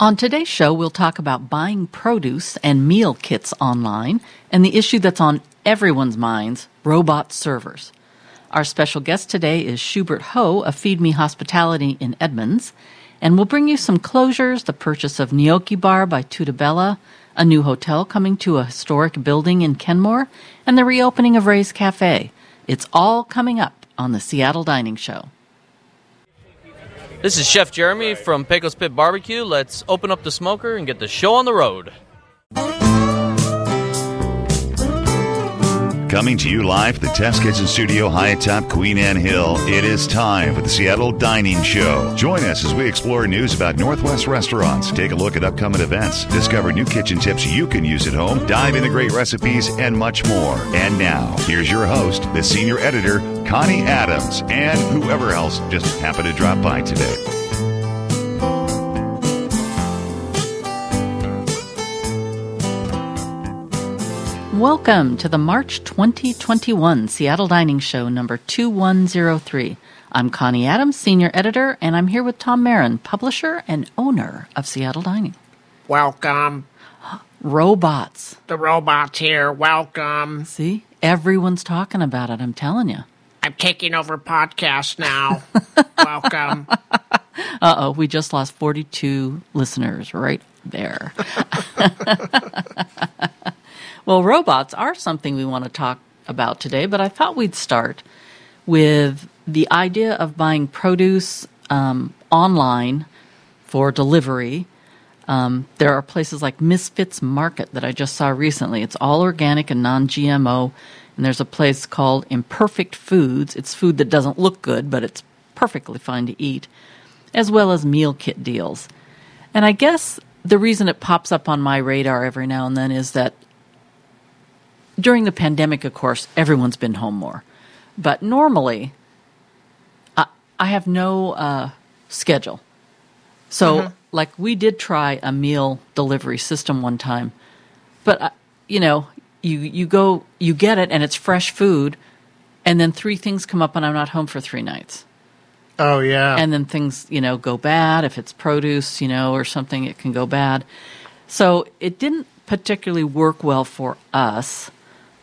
On today's show, we'll talk about buying produce and meal kits online and the issue that's on everyone's minds robot servers. Our special guest today is Shubert Ho of Feed Me Hospitality in Edmonds, and we'll bring you some closures, the purchase of Gnocchi Bar by Tutta Bella, a new hotel coming to a historic building in Kenmore, and the reopening of Ray's Cafe. It's all coming up on the Seattle Dining Show. This is Chef Jeremy from Pecos Pit Barbecue. Let's open up the smoker and get the show on the road. Coming to you live from the Test Kitchen Studio high atop Queen Anne Hill, it is time for the Seattle Dining Show. Join us as we explore news about Northwest restaurants, take a look at upcoming events, discover new kitchen tips you can use at home, dive into great recipes, and much more. And now, here's your host, the senior editor, Connie Adams, and whoever else just happened to drop by today. Welcome to the March 2021 Seattle Dining Show number 2103. I'm Connie Adams, senior editor, and I'm here with Tom Marin, publisher and owner of Seattle Dining. Welcome. Robots. The robot's here. Welcome. See? Everyone's talking about it, I'm telling you. I'm taking over podcast now. Welcome. Uh oh, we just lost 42 listeners right there. well, robots are something we want to talk about today, but I thought we'd start with the idea of buying produce um, online for delivery. Um, there are places like Misfits Market that I just saw recently. It's all organic and non GMO. And there's a place called Imperfect Foods. It's food that doesn't look good, but it's perfectly fine to eat, as well as meal kit deals. And I guess the reason it pops up on my radar every now and then is that during the pandemic, of course, everyone's been home more. But normally, I, I have no uh, schedule. So, like, we did try a meal delivery system one time, but uh, you know, you you go, you get it, and it's fresh food, and then three things come up, and I'm not home for three nights. Oh, yeah. and then things you know go bad. If it's produce you know or something it can go bad. So it didn't particularly work well for us.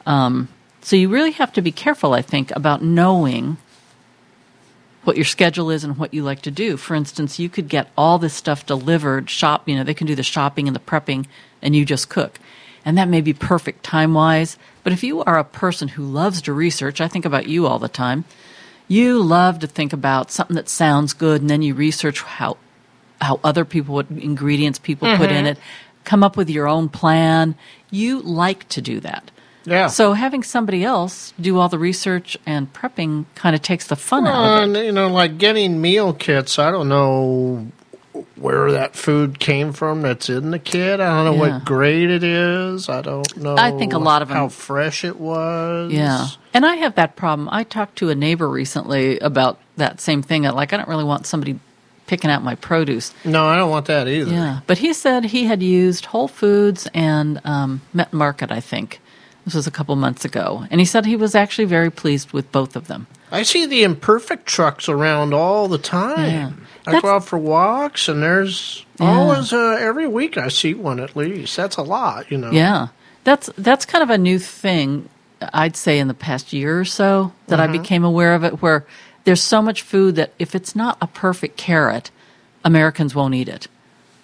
Um, so you really have to be careful i think about knowing what your schedule is and what you like to do. For instance you could get all this stuff delivered shop you know they can do the shopping and the prepping and you just cook and that may be perfect time wise but if you are a person who loves to research i think about you all the time you love to think about something that sounds good and then you research how how other people what ingredients people put in mm-hmm. it come up with your own plan. You like to do that. Yeah. so having somebody else do all the research and prepping kind of takes the fun out of it. you know, like getting meal kits, I don't know where that food came from that's in the kit. I don't know Yeah. what grade it is. I don't know. I think a lot of 'em- how fresh it was. Yeah. And I have that problem. I talked to a neighbor recently about that same thing. Like, I don't really want somebody picking out my produce. No, I don't want that either. Yeah. But he said he had used Whole Foods and um, Met Market, I think. This was a couple months ago. And he said he was actually very pleased with both of them. I see the imperfect trucks around all the time. Yeah. I go out for walks, and there's Yeah. always uh, every week I see one at least. That's a lot, you know. Yeah. That's that's kind of a new thing I'd say in the past year or so that I became aware of it where there's so much food that if it's not a perfect carrot, Americans won't eat it.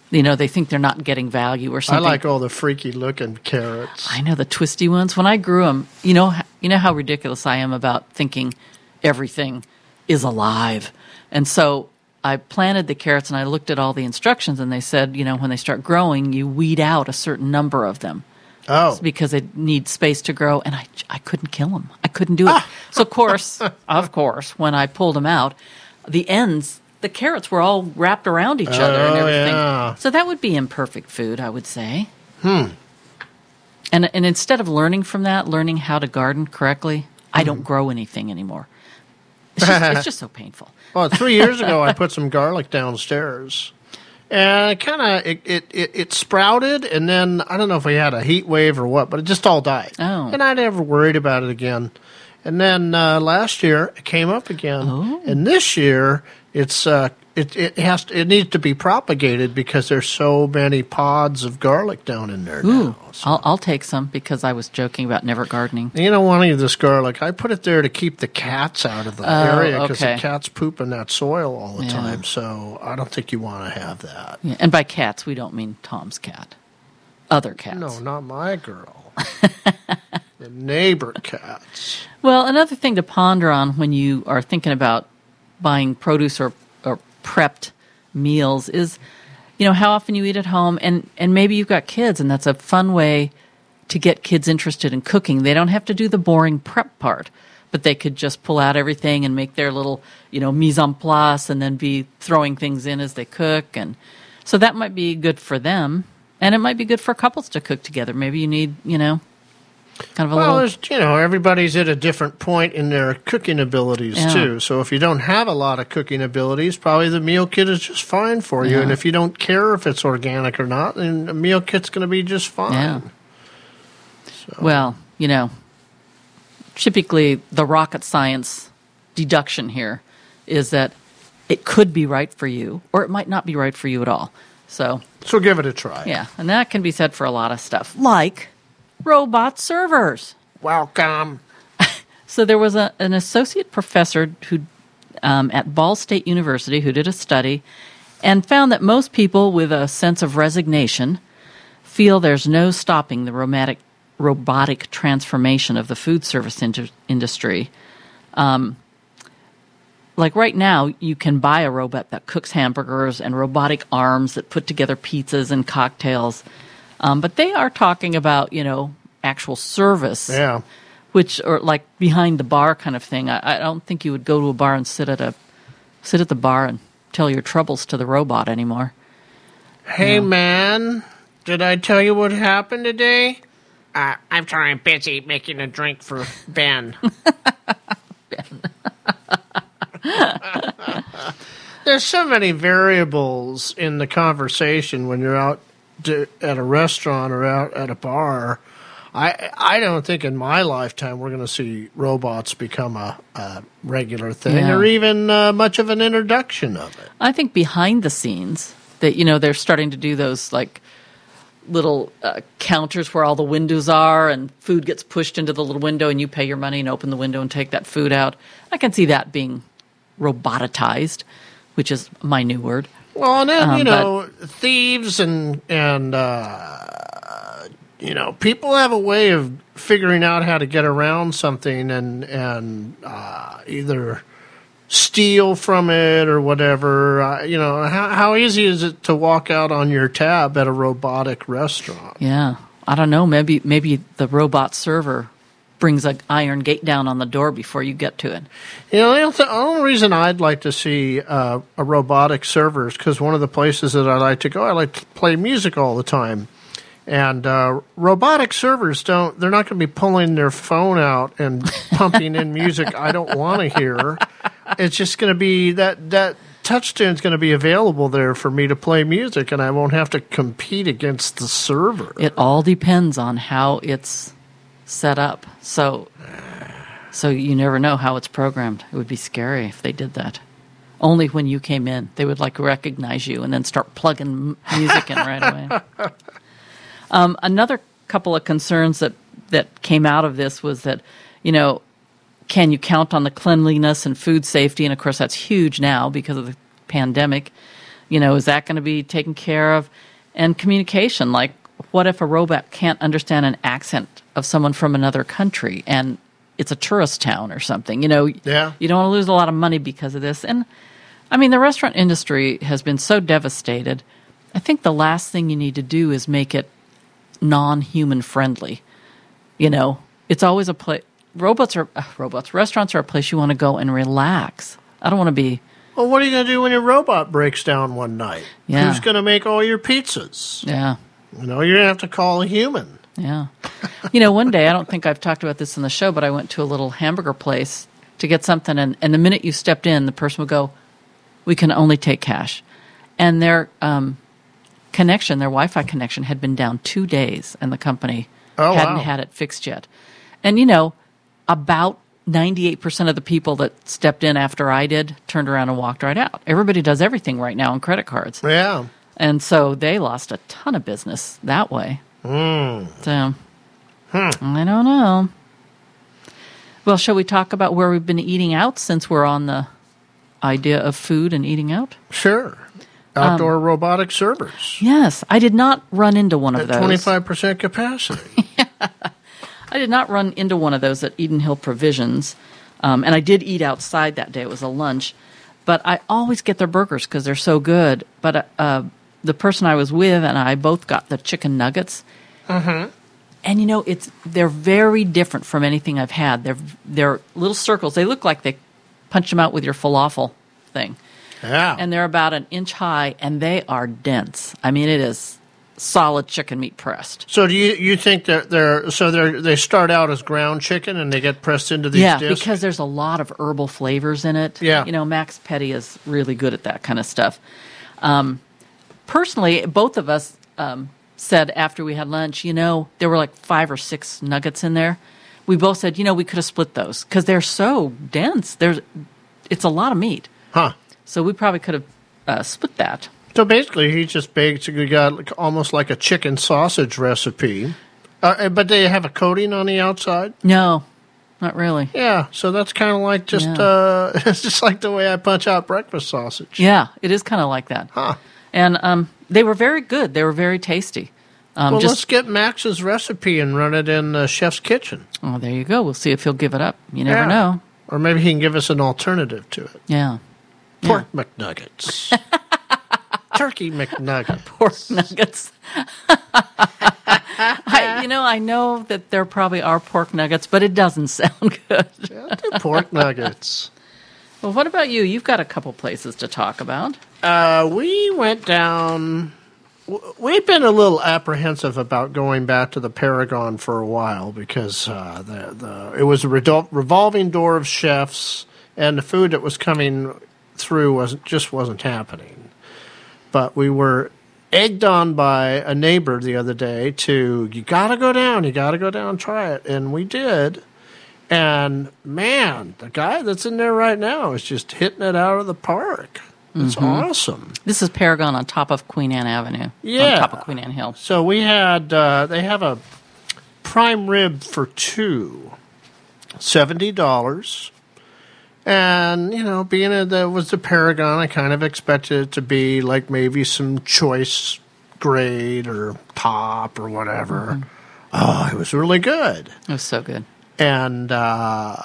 You know, they think they're not getting value or something. I like all the freaky looking carrots. I know the twisty ones. When I grew them, you know, you know how ridiculous I am about thinking everything is alive. And so I planted the carrots and I looked at all the instructions and they said, you know, when they start growing, you weed out a certain number of them oh, because they need space to grow. And I, I couldn't kill them. I couldn't do it. So of course, of course, when I pulled them out, the ends, the carrots were all wrapped around each other and Oh, everything. yeah. So that would be imperfect food, I would say. Hmm. And and instead of learning from that, learning how to garden correctly, I Hmm. don't grow anything anymore. It's just, it's just so painful. well, three years ago I put some garlic downstairs, and it kind of it, it, it it sprouted, and then I don't know if we had a heat wave or what, but it just all died. Oh. and I never worried about it again. And then uh, last year it came up again, Oh. and this year it's uh, it it has to, it needs to be propagated because there's so many pods of garlic down in there Ooh, now. So- I'll, I'll take some because I was joking about never gardening. You don't want any of this garlic. I put it there to keep the cats out of the Oh, area because okay. the cats poop in that soil all the Yeah. time. So I don't think you want to have that. Yeah, and by cats, we don't mean Tom's cat. Other cats. No, not my girl. the neighbor cats. Well, another thing to ponder on when you are thinking about buying produce or, or prepped meals is, you know, how often you eat at home, and and maybe you've got kids, and that's a fun way to get kids interested in cooking. They don't have to do the boring prep part, but they could just pull out everything and make their little, you know, mise en place, and then be throwing things in as they cook, and so that might be good for them, and it might be good for couples to cook together. Maybe you need, you know. Kind of a Well, little you know, everybody's at a different point in their cooking abilities Yeah. too. So if you don't have a lot of cooking abilities, probably the meal kit is just fine for you. Yeah. And if you don't care if it's organic or not, then the meal kit's going to be just fine. Yeah. Well, you know, typically the rocket science deduction here is that it could be right for you or it might not be right for you at all. So, So give it a try. yeah, and that can be said for a lot of stuff, like robot servers. Welcome. So there was a, an associate professor who um, at Ball State University who did a study and found that most people with a sense of resignation feel there's no stopping the romantic, robotic transformation of the food service indu- industry. Um, like right now, you can buy a robot that cooks hamburgers and robotic arms that put together pizzas and cocktails. Um, but they are talking about, you know, actual service Yeah. which or like behind the bar kind of thing. I, I don't think you would go to a bar and sit at a sit at the bar and tell your troubles to the robot anymore. Hey, man. Did I tell you what happened today? Uh, I'm sorry, I'm busy making a drink for Ben. There's so many variables in the conversation when you're out at a restaurant or out at a bar. I I don't think in my lifetime we're going to see robots become a, a regular thing Yeah. or even uh, much of an introduction of it. I think behind the scenes that you know they're starting to do those like little uh, counters where all the windows are and food gets pushed into the little window and you pay your money and open the window and take that food out. I can see that being robotized, which is my new word. Well, and then Um, you know, thieves and and uh, you know, people have a way of figuring out how to get around something and and uh, either steal from it or whatever. Uh, you know, how how easy is it to walk out on your tab at a robotic restaurant? Yeah, I don't know. Maybe maybe the robot server brings an iron gate down on the door before you get to it. You know, the only, reason I'd like to see uh, a robotic server is because one of the places that I like to go, I like to play music all the time. And uh, robotic servers don't, they're not going to be pulling their phone out and pumping in music I don't want to hear. It's just going to be that, that touchstone's going to be available there for me to play music and I won't have to compete against the server. It all depends on how it's set up. So so you never know how it's programmed. It would be scary if they did that. Only when you came in, they would like recognize you and then start plugging music in right away. Um, another couple of concerns that that came out of this was that, you know, can you count on the cleanliness and food safety? And of course, that's huge now because of the pandemic. You know, is that going to be taken care of? And communication, like, what if a robot can't understand an accent of someone from another country and it's a tourist town or something? You know, Yeah. you don't want to lose a lot of money because of this. And I mean, the restaurant industry has been so devastated. I think the last thing you need to do is make it non human friendly. You know, it's always a place. Robots are uh, robots. Restaurants are a place you want to go and relax. I don't want to be. Well, what are you going to do when your robot breaks down one night? Yeah. Who's going to make all your pizzas? Yeah, You know, you're going to have to call a human. yeah. you know, one day I don't think I've talked about this in the show, but I went to a little hamburger place to get something, and, and the minute you stepped in, the person would go, "We can only take cash," and their um, connection, their Wi-Fi connection, had been down two days, and the company Oh, hadn't wow. had it fixed yet. And you know, about 98% of the people that stepped in after I did turned around and walked right out. Everybody does everything right now on credit cards. Yeah. And so they lost a ton of business that way. Hmm. So I don't know. Well, shall we talk about where we've been eating out since we're on the idea of food and eating out? Sure. Outdoor robotic servers Yes, I did not run into one of those. twenty five percent capacity. I did not run into one of those at Eden Hill Provisions, um, and I did eat outside that day. It was a lunch, but I always get their burgers because they're so good. But uh, the person I was with and I both got the chicken nuggets, mm-hmm. and you know it's they're very different from anything I've had. They're they're little circles. They look like they punch them out with your falafel thing, yeah. and they're about an inch high, and they are dense. I mean, it is solid chicken meat pressed. so do you you think that they're so they they start out as ground chicken and they get pressed into these yeah, discs? because there's a lot of herbal flavors in it. Yeah. you know, Max Petty is really good at that kind of stuff. Um, personally, both of us um, said after we had lunch, you know, there were like five or six nuggets in there. We both said, you know, we could have split those because they're so dense. There's, it's a lot of meat, huh. so we probably could have uh, split that. So basically, he just basically got like, almost like a chicken sausage recipe, uh, but they have a coating on the outside. No, not really. Yeah, so that's kind of like just Yeah. uh, it's just like the way I punch out breakfast sausage. Yeah, it is kind of like that. Huh. And um, they were very good. They were very tasty. Um, Well, just let's get Max's recipe and run it in the chef's kitchen. Oh, there you go. We'll see if he'll give it up. You never Yeah. know. Or maybe he can give us an alternative to it. Yeah. Pork McNuggets. Turkey McNuggets. Pork nuggets. I, you know, I know that there probably are pork nuggets, but it doesn't sound good. Yeah, pork nuggets. Well, what about you? You've got a couple places to talk about. Uh, we went down. We've been a little apprehensive about going back to the Paragon for a while because uh, the, the it was a revolving door of chefs, and the food that was coming through wasn't just wasn't happening. But we were egged on by a neighbor the other day to you got to go down, you got to go down and try it, and we did. And man, the guy that's in there right now is just hitting it out of the park. It's mm-hmm. awesome. This is Paragon on top of Queen Anne Avenue. Yeah. On top of Queen Anne Hill. So we had uh, they have a prime rib for two, seventy dollars. And you know, being that was the Paragon, I kind of expected it to be like maybe some choice grade or top or whatever. Oh, it was really good. It was so good. And uh,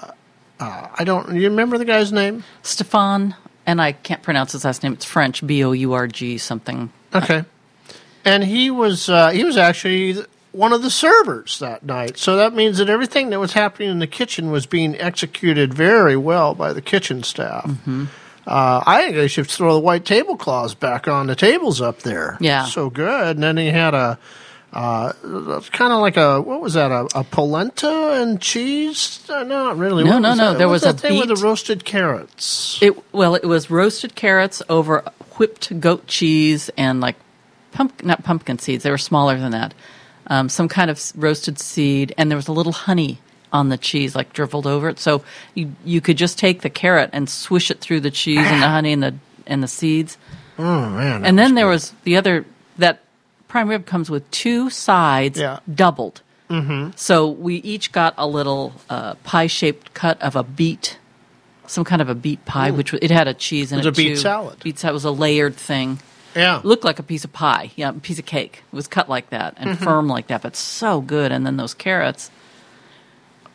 uh, I don't. You remember the guy's name? Stefan, and I can't pronounce his last name. It's French, B O U R G something. Okay. And he was uh, he was actually one of the servers that night. So that means that everything that was happening in the kitchen was being executed very well by the kitchen staff. Mm-hmm. Uh, I think they should throw the white tablecloths back on the tables up there. Yeah. so good. And then he had a. Uh, kind of like a what was that a, a polenta and cheese? Uh, not really. No, What no, no, that? there What was that a thing with the roasted carrots. It well, it was roasted carrots over whipped goat cheese and like pump not pumpkin seeds. They were smaller than that. Um, some kind of roasted seed, and there was a little honey on the cheese, like dribbled over it. So you you could just take the carrot and swish it through the cheese and the honey and the and the seeds. oh man! And then was there good. was the other that prime rib comes with two sides Yeah. doubled. Mm-hmm. So we each got a little uh, pie shaped cut of a beet, some kind of a beet pie, which it had a cheese in It it. was a beet too. salad. Beet salad was a layered thing. yeah. Looked like a piece of pie, yeah, a piece of cake. It was cut like that and Mm-hmm. firm like that, but so good. And then those carrots,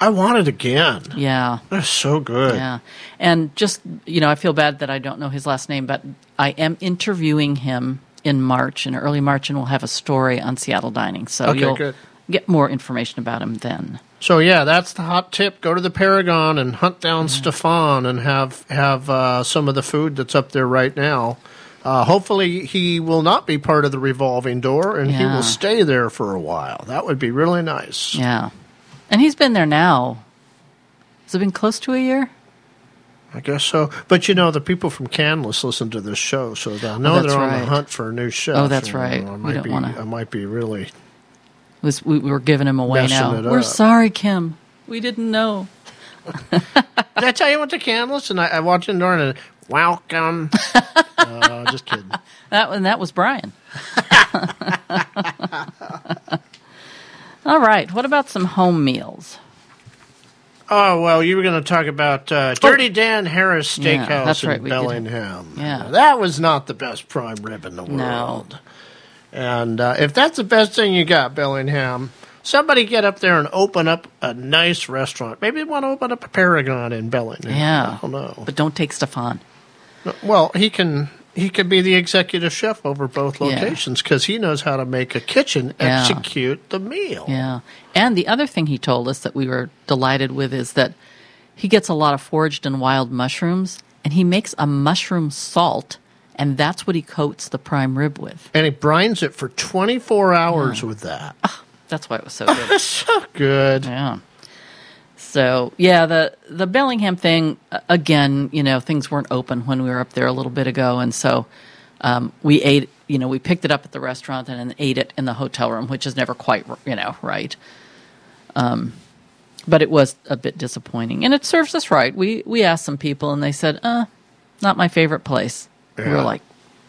I want it again. yeah. They're so good. Yeah. And just, you know, I feel bad that I don't know his last name, but I am interviewing him in March, in early March, and we'll have a story on Seattle dining. So Okay, you'll good. get more information about him then. So yeah, that's the hot tip. Go to the Paragon and hunt down Stefan and have have uh, some of the food that's up there right now. Uh, hopefully, he will not be part of the revolving door, and he will stay there for a while. That would be really nice. Yeah. And he's been there now. Has it been close to a year? I guess so. But you know, the people from Canlis listen to this show, so they'll know Oh, they're on the hunt for a new show. Oh, that's You know, right. I We might don't be. wanna- I might be really. Was, we, we were giving him away now. We're up. sorry, Kim. We didn't know. Did I tell you I went to Canlis and I, I walked in the door and welcome. uh, just kidding. That and that was Brian. All right. What about some home meals? Oh well, you were going to talk about uh, Dirty Dan Harris Yeah, Steakhouse that's right, in. Bellingham. Yeah. that was not the best prime rib in the No. world. And uh, if that's the best thing you got, Bellingham, somebody get up there and open up a nice restaurant. Maybe they want to open up a Paragon in Bellingham. Yeah. I don't know. But don't take Stefan. Well, he can he could be the executive chef over both locations because he knows how to make a kitchen Yeah. execute the meal. Yeah. And the other thing he told us that we were delighted with is that he gets a lot of foraged and wild mushrooms and he makes a mushroom salt and that's what he coats the prime rib with. And he brines it for 24 hours with that. Ah, that's why it was so good. so good. yeah. So, yeah, the the Bellingham thing again, you know, things weren't open when we were up there a little bit ago and so um, we ate, you know, we picked it up at the restaurant and then ate it in the hotel room, which is never quite, you know, right. Um, but it was a bit disappointing, and it serves us right. We we asked some people, and they said, "Uh, not my favorite place." We Yeah. were like,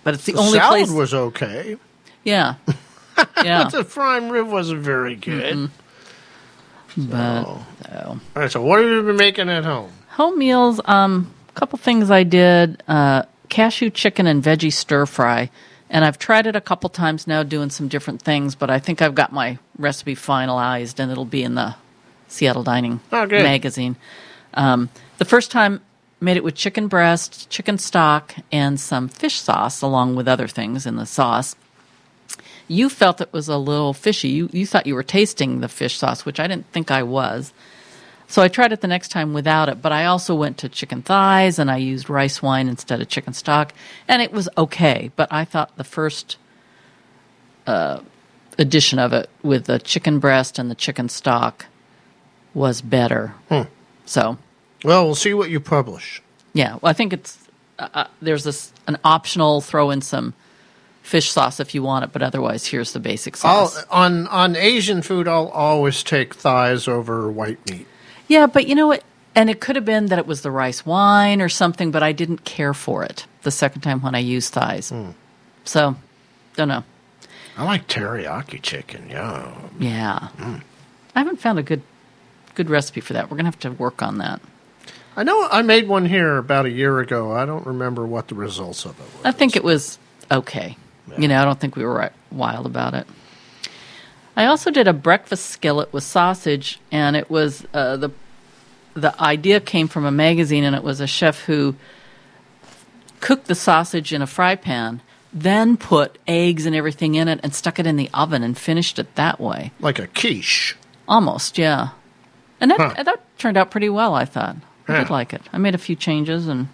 "But it's the, The only salad place." was okay. yeah, yeah. The prime rib wasn't very good. But Oh. so. All right, so what have you been making at home? home meals. Um, a couple things I did: uh, cashew chicken and veggie stir fry. And I've tried it a couple times now, doing some different things. But I think I've got my recipe finalized, and it'll be in the Seattle Dining Oh, magazine. Um, the first time, made it with chicken breast, chicken stock, and some fish sauce, along with other things in the sauce. You felt it was a little fishy. You you thought you were tasting the fish sauce, which I didn't think I was. So I tried it the next time without it, but I also went to chicken thighs and I used rice wine instead of chicken stock, and it was okay. But I thought the first uh, edition of it with the chicken breast and the chicken stock was better. So Well, we'll see what you publish. yeah, well, I think it's uh, uh, there's this an optional throw in some fish sauce if you want it, but otherwise here's the basic I'll, sauce. on on Asian food, I'll always take thighs over white meat. Yeah, but you know what? And it could have been that it was the rice wine or something, but I didn't care for it the second time when I used thighs. Hmm. So, don't know. I like teriyaki chicken. Yeah, Yeah, hmm. I haven't found a good good recipe for that. We're gonna have to work on that. I know I made one here about a year ago. I don't remember what the results of it were. I think it was okay. You know, I don't think we were wild about it. I also did a breakfast skillet with sausage, and it was uh, the the idea came from a magazine, and it was a chef who cooked the sausage in a fry pan, then put eggs and everything in it, and stuck it in the oven and finished it that way. like a quiche. Almost, yeah. And that Huh. that turned out pretty well, I thought. I did like it. I made a few changes and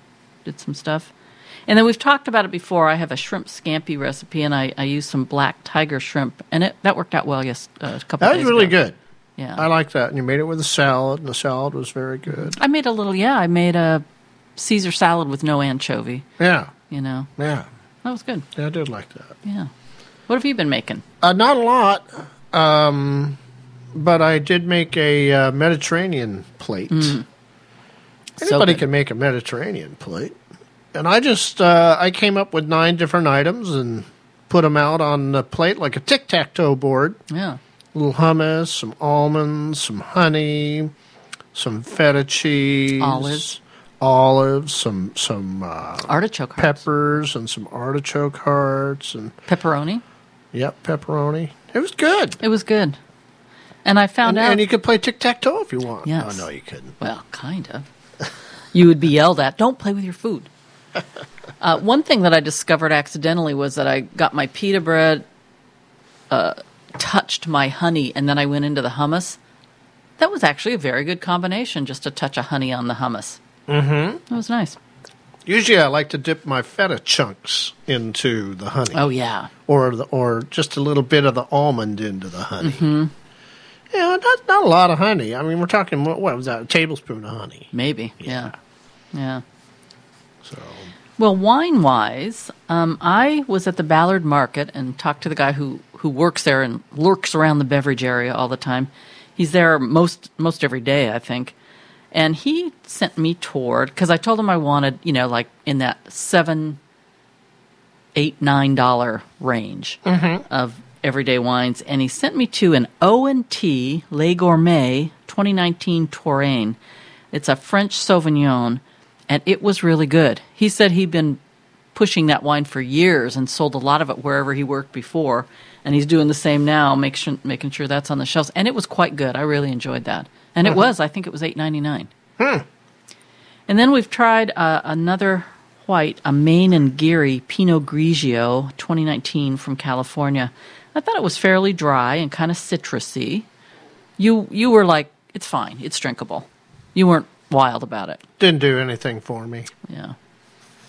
did some stuff. And then we've talked about it before. I have a shrimp scampi recipe, and I, I used some black tiger shrimp, and it that worked out well. Yes, uh, a couple. That was really ago. good. Yeah, I like that. And you made it with a salad, and the salad was very good. I made a little. Yeah, I made a Caesar salad with no anchovy. Yeah, You know, yeah, that was good. yeah I did like that. Yeah. What have you been making? Uh, not a lot, um, but I did make a uh, Mediterranean plate. Mm. Anybody good. can make a Mediterranean plate, and I just uh, I came up with nine different items and put them out on the plate like a tic tac toe board. Yeah. A little hummus, some almonds, some honey, some feta cheese, Olives. olives, some some uh, Artichoke hearts. peppers, and some artichoke hearts, and Pepperoni. yep, pepperoni. It was good. It was good. And I found And, out. and you could play tic tac toe if you want. Yes. Oh no, you couldn't. Well, kind of. you would be yelled at. Don't play with your food. Uh, one thing that I discovered accidentally was that I got my pita bread, uh, touched my honey, and then I went into the hummus. That was actually a very good combination, just a touch of honey on the hummus. Mm-hmm. That was nice. Usually, I like to dip my feta chunks into the honey, Oh yeah, or the, or just a little bit of the almond into the honey. Mm-hmm. Yeah, not not a lot of honey. I mean, we're talking what, what was that? A tablespoon of honey. maybe. Yeah, yeah. So Well, wine wise, um, I was at the Ballard Market and talked to the guy who, who works there and lurks around the beverage area all the time. He's there most most every day, I think. and he sent me toward because I told him I wanted, you know, like in that seven, eight, nine dollar range of everyday wines, and he sent me to an O and T Le Gourmet 2019 Touraine. It's a French Sauvignon, and it was really good. He said he'd been pushing that wine for years and sold a lot of it wherever he worked before, and he's doing the same now, make sure, making sure that's on the shelves. And it was quite good. I really enjoyed that, and it was. I think it was eight ninety nine. Hmm. And then we've tried uh, another white, a Maine and Geary Pinot Grigio 2019 from California. I thought it was fairly dry and kind of citrusy. You you were like, it's fine, it's drinkable. You weren't wild about it. Didn't do anything for me. Yeah.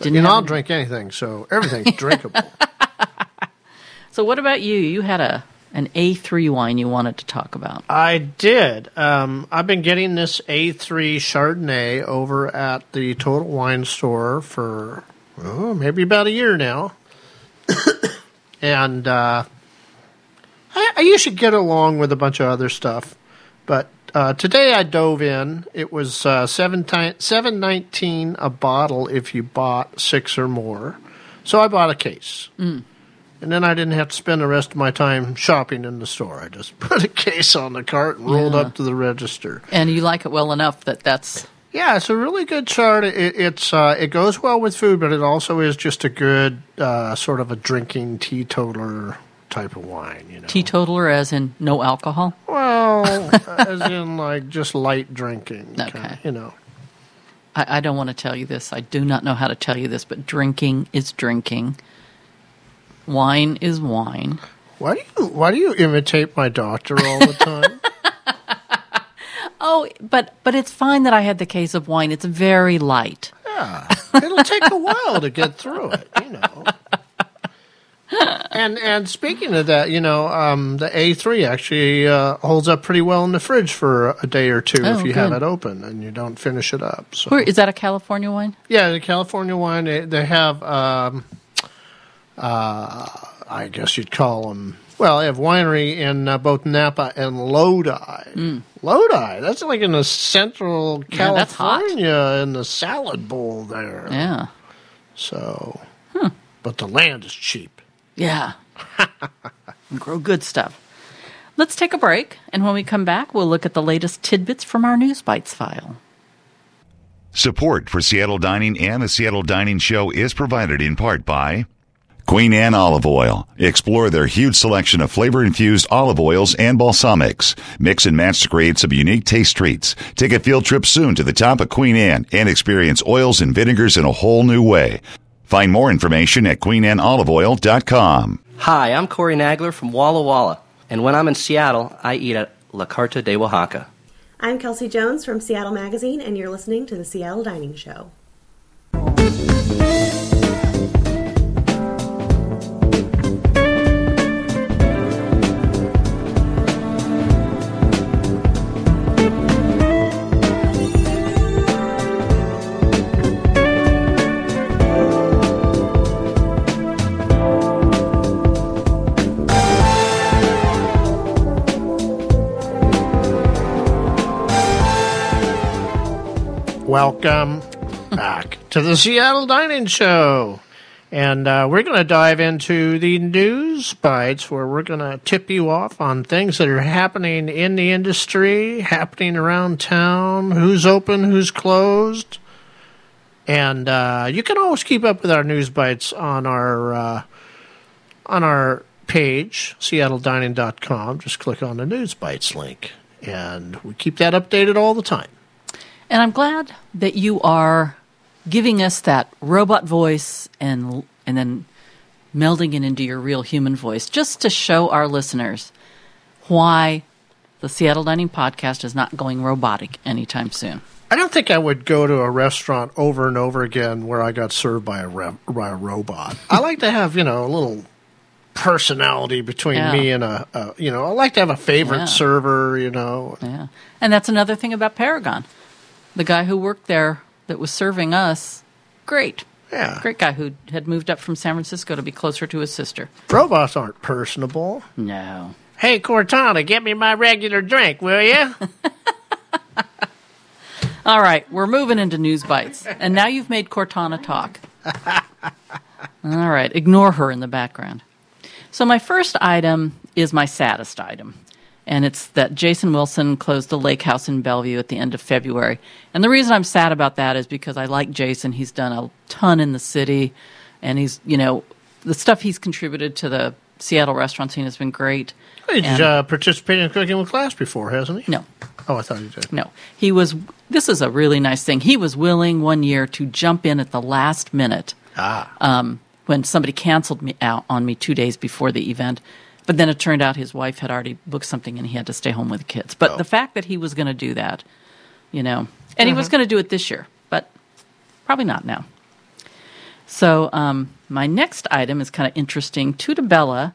you know, I'll drink anything, so everything's drinkable. So what about you? You had a an A3 wine you wanted to talk about. I did. Um, I've been getting this A3 Chardonnay over at the Total Wine Store for oh, maybe about a year now. and uh, I, I usually get along with a bunch of other stuff. But uh, today I dove in. It was uh, seven seven nineteen a bottle if you bought six or more. So I bought a case. And then I didn't have to spend the rest of my time shopping in the store. I just put a case on the cart and rolled Yeah. up to the register. And you like it well enough that that's Yeah, it's a really good chart. It, it's uh, it goes well with food, but it also is just a good uh, sort of a drinking teetotaler type of wine. You know, teetotaler, as in no alcohol. well, uh, as in like just light drinking. Okay. kinda, you know. I, I don't want to tell you this. I do not know how to tell you this, but drinking is drinking. Wine is wine. Why do you why do you imitate my doctor all the time? Oh, but but it's fine that I had the case of wine. It's very light. Yeah, it'll take a while to get through it, you know. And and speaking of that, you know, um, the A three actually uh, holds up pretty well in the fridge for a day or two Oh, if you have it open and you don't finish it up. So Where is that a California wine? yeah, the California wine they, they have. Um, uh, I guess you'd call them. Well, they have winery in uh, both Napa and Lodi. Lodi, that's like in the central Hmm. Yeah. California in the salad bowl there. Yeah. So, but the land is cheap. Yeah. Grow good stuff. Let's take a break, and when we come back, we'll look at the latest tidbits from our News Bites file. Support for Seattle Dining and the Seattle Dining Show is provided in part by Queen Anne Olive Oil. Explore their huge selection of flavor infused olive oils and balsamics. Mix and match to create some unique taste treats. Take a field trip soon to the top of Queen Anne and experience oils and vinegars in a whole new way. Find more information at queenanneoliveoil.com. Hi, I'm Corey Nagler from Walla Walla, and when I'm in Seattle, I eat at La Carta de Oaxaca. I'm Kelsey Jones from Seattle Magazine, and you're listening to the Seattle Dining Show. Welcome back to the Seattle Dining Show. And uh, we're going to dive into the news bites where we're going to tip you off on things that are happening in the industry, happening around town, who's open, who's closed. And uh, you can always keep up with our news bites on our uh, on our page, seattledining.com. Just click on the news bites link. And we keep that updated all the time. And I'm glad that you are giving us that robot voice and and then melding it into your real human voice just to show our listeners why the Seattle Dining podcast is not going robotic anytime soon. I don't think I would go to a restaurant over and over again where I got served by a, re- by a robot. I like to have, you know, a little personality between Yeah. me and a, a, you know, I like to have a favorite Yeah. server, you know. Yeah. And that's another thing about Paragon. The guy who worked there that was serving us, great. Yeah. Great guy who had moved up from San Francisco to be closer to his sister. Robots aren't personable. No. Hey, Cortana, get me my regular drink, will you? All right, we're moving into news bites, and now you've made Cortana talk. All right, ignore her in the background. So my first item is my saddest item, and it's that Jason Wilson closed the lake house in Bellevue at the end of February. And the reason I'm sad about that is because I like Jason. He's done a ton in the city, and he's you know the stuff he's contributed to the Seattle restaurant scene has been great. He's And- uh, participated in cooking with class before, hasn't he? no, Oh, I thought he did. no. He was, this is a really nice thing. He was willing one year to jump in at the last minute Ah. um, when somebody canceled me out on me two days before the event. But then it turned out his wife had already booked something and he had to stay home with the kids. But Oh. the fact that he was going to do that, you know, and he was Mm-hmm. going to do it this year, but probably not now. So um, my next item is kind of interesting. Tutta Bella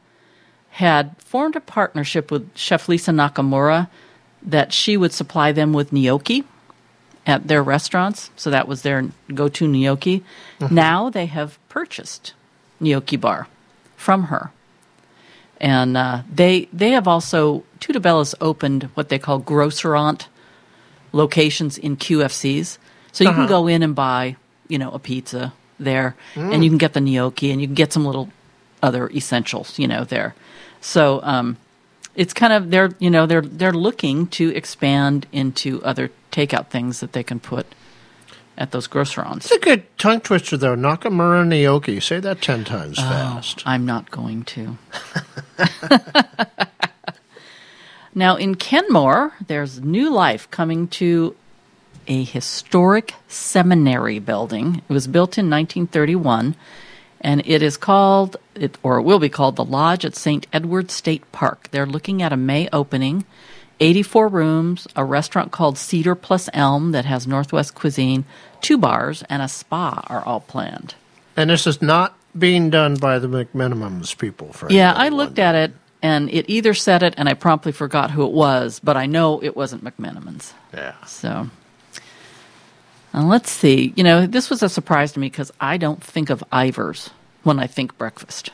had formed a partnership with Chef Lisa Nakamura that she would supply them with gnocchi at their restaurants. So that was their go to gnocchi. Now they have purchased gnocchi bar from her. And uh, they they have also Tutta Bella's opened what they call grocerant locations in QFCs. So you can go in and buy, you know, a pizza there, and you can get the gnocchi, and you can get some little other essentials, you know, there. So um, it's kind of they're you know they're they're looking to expand into other takeout things that they can put at those grocerants. It's a good tongue twister, though. Nakamura Gnocchi. Say that ten times oh, fast. I'm not going to. now, in Kenmore, there's new life coming to a historic seminary building. It was built in 1931, and it is called, it, or it will be called, the Lodge at St. Edward State Park. They're looking at a May opening. 84 rooms, a restaurant called Cedar Plus Elm that has Northwest cuisine, two bars, and a spa are all planned. And this is not being done by the McMenamins people. For Yeah, I looked at it and it either said it and I promptly forgot who it was, but I know it wasn't McMenamins. Yeah. So uh, let's see. You know, this was a surprise to me because I don't think of Ivar's when I think breakfast.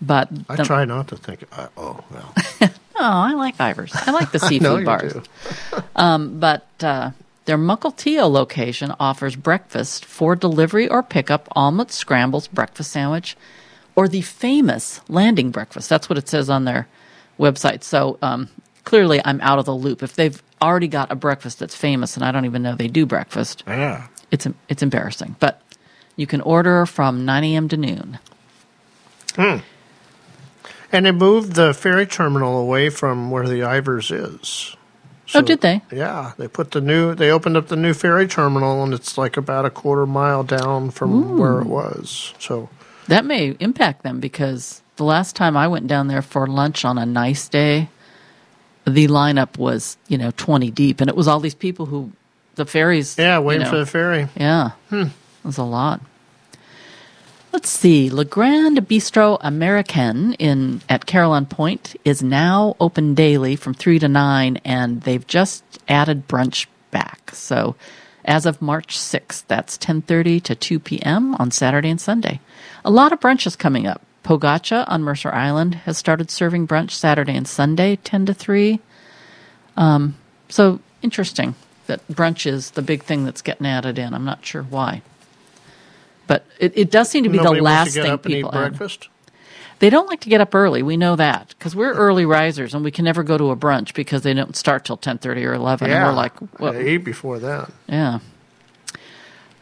But I the- try not to think. Uh, oh well. oh, I like Ivar's. I like the seafood no, you bars. do. But uh, their Mukilteo location offers breakfast for delivery or pickup, omelet scrambles, breakfast sandwich, or the famous landing breakfast. That's what it says on their website. So um, clearly, I'm out of the loop. If they've already got a breakfast that's famous and I don't even know they do breakfast, Yeah. it's it's embarrassing. But you can order from 9 a.m. to noon. And they moved the ferry terminal away from where the Ivar's is. oh, did they? Yeah, they put the new. They opened up the new ferry terminal, and it's like about a quarter mile down from where it was. So That may impact them because the last time I went down there for lunch on a nice day, the lineup was, you know, 20 deep. And it was all these people who, the ferries. yeah, you waiting know, for the ferry. Yeah. Hmm. It was a lot. Let's see. Le Grand Bistro Americain in at Carillon Point is now open daily from 3 to 9 and they've just added brunch back. So as of March 6th, that's 10:30 to 2 p.m. on Saturday and Sunday. A lot of brunches coming up. Pogacha on Mercer Island has started serving brunch Saturday and Sunday 10 to 3. Um, so interesting that brunch is the big thing that's getting added in. I'm not sure why. But it, it does seem to be Nobody the last thing up and eat people breakfast. They don't like to get up early. We know that because we're early risers and we can never go to a brunch because they don't start till 10:30 or 11. Yeah, And we're like, what? they eat before that. Yeah.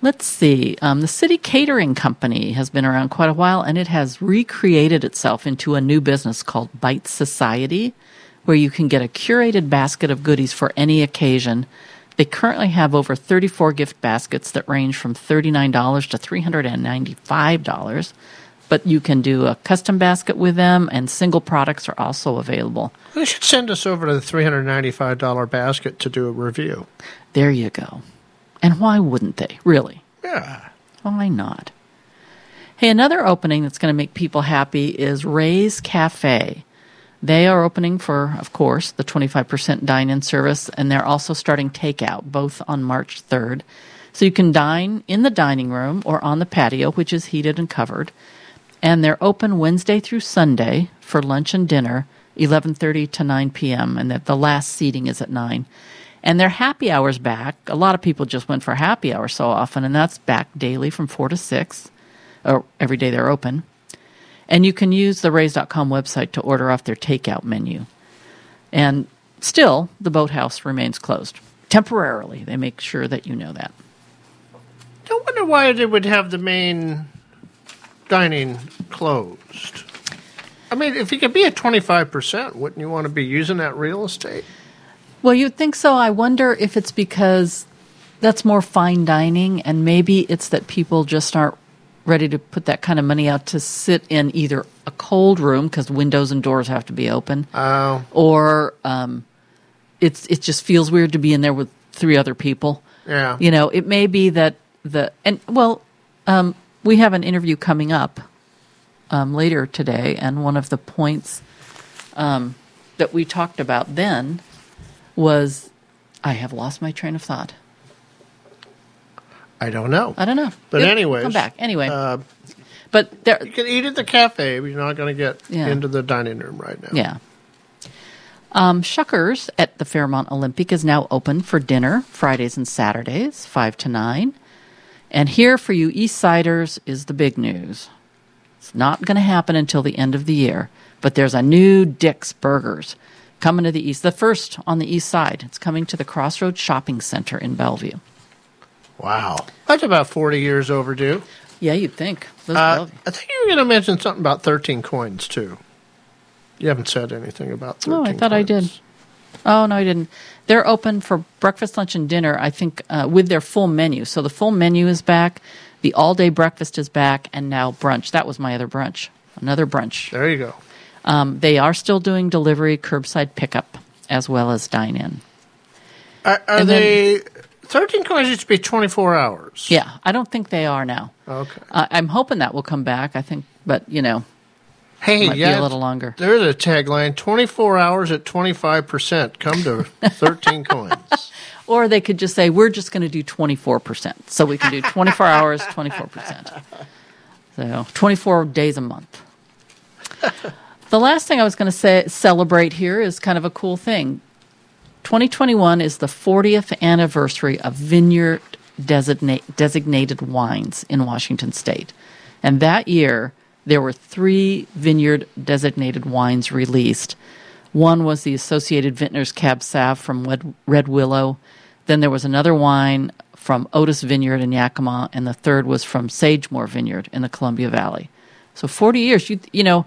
Let's see. Um, the City Catering Company has been around quite a while, and it has recreated itself into a new business called Bite Society, where you can get a curated basket of goodies for any occasion. They currently have over 34 gift baskets that range from $39 to $395, but you can do a custom basket with them, and single products are also available. They should send us over to the three hundred ninety-five dollar basket to do a review. There you go. And why wouldn't they, really? Yeah. Why not? Hey, another opening that's going to make people happy is Ray's Cafe. They are opening for, of course, the 25% dine in service, and they're also starting takeout, both on March 3rd. So you can dine in the dining room or on the patio, which is heated and covered. And they're open Wednesday through Sunday for lunch and dinner, 11:30 to 9 p.m. and that the last seating is at 9. And their happy hours back. A lot of people just went for happy hour so often, and that's back daily from 4 to 6, or every day they're open. And you can use the Rays.com website to order off their takeout menu. And still, the boathouse remains closed temporarily. They make sure that you know that. I wonder why they would have the main dining closed. I mean, if you could be at 25%, wouldn't you want to be using that real estate? Well, you'd think so. I wonder if it's because that's more fine dining, and maybe it's that people just aren't ready to put that kind of money out to sit in either a cold room because windows and doors have to be open, Oh, or um, it's it just feels weird to be in there with three other people. yeah. You know, it may be that the and well, um, we have an interview coming up um, later today, and one of the points um, that we talked about then was I have lost my train of thought. I don't know. I don't know, But It'll anyways, come back anyway. Uh, but there, you can eat at the cafe, but you're not going to get Yeah. into the dining room right now. Yeah. Um, Shuckers at the Fairmont Olympic is now open for dinner Fridays and Saturdays, 5 to 9. And here for you East Siders is the big news. It's not going to happen until the end of the year, but there's a new Dick's Burgers coming to the east, the first on the east side. It's coming to the Crossroads Shopping Center in Bellevue. Wow. That's about 40 years overdue. Yeah, you'd think. Uh, I think you were going to mention something about 13 coins, too. You haven't said anything about 13 Oh, I thought I did. Oh no, I didn't. They're open for breakfast, lunch, and dinner. I think uh, with their full menu. So the full menu is back. The all-day breakfast is back, and now brunch. That was my other brunch. Another brunch. There you go. Um, they are still doing delivery, curbside pickup, as well as dine-in. Are, are And then- they. 13 coins used to be 24 hours. Yeah, I don't think they are now. Okay. Uh, I'm hoping that will come back. I think, but you know, Hey, might yeah. be a little longer. There's a tagline 24 hours at 25%. Come to 13 coins. Or they could just say, we're just going to do 24%. So we can do 24 hours, 24%. So 24 days a month. the last thing I was going to say, celebrate here is kind of a cool thing. 2021 is the 40th anniversary of vineyard designate, designated wines in Washington state. And that year, there were three vineyard designated wines released. One was the Associated Vintners Cab Sav from Red, Willow. Then there was another wine from Otis Vineyard in Yakima, and the third was from Sagemoor Vineyard in the Columbia Valley. So 40 years, you, you know,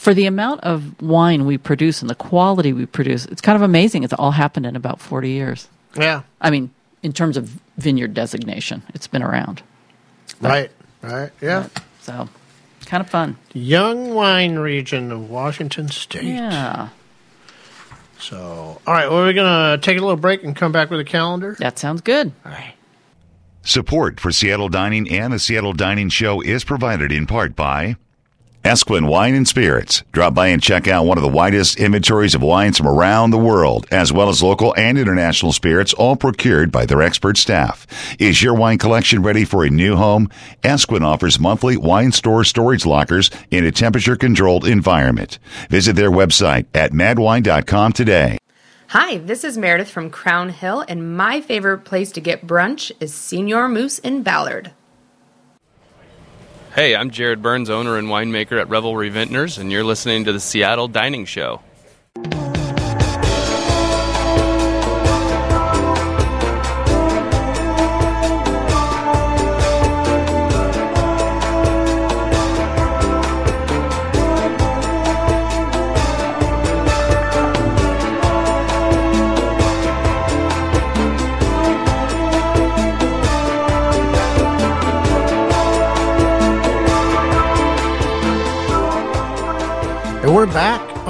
for the amount of wine we produce and the quality we produce, it's kind of amazing. It's all happened in about 40 years. Yeah. I mean, in terms of vineyard designation, it's been around. Right. Right. Yeah. So, kind of fun. Young wine region of Washington State. Yeah, So, all right. Well, we're going to take a little break and come back with a calendar. that sounds good. All right. Support for Seattle Dining and the Seattle Dining Show is provided in part by Esquin Wine and Spirits. Drop by and check out one of the widest inventories of wines from around the world, as well as local and international spirits, all procured by their expert staff. Is your wine collection ready for a new home? Esquin offers monthly wine store storage lockers in a temperature controlled environment. Visit their website at madwine.com today. Hi, this is Meredith from Crown Hill, and my favorite place to get brunch is Señor Moose in Ballard. Hey, I'm Jared Burns, owner and winemaker at Revelry Vintners, and you're listening to the Seattle Dining Show.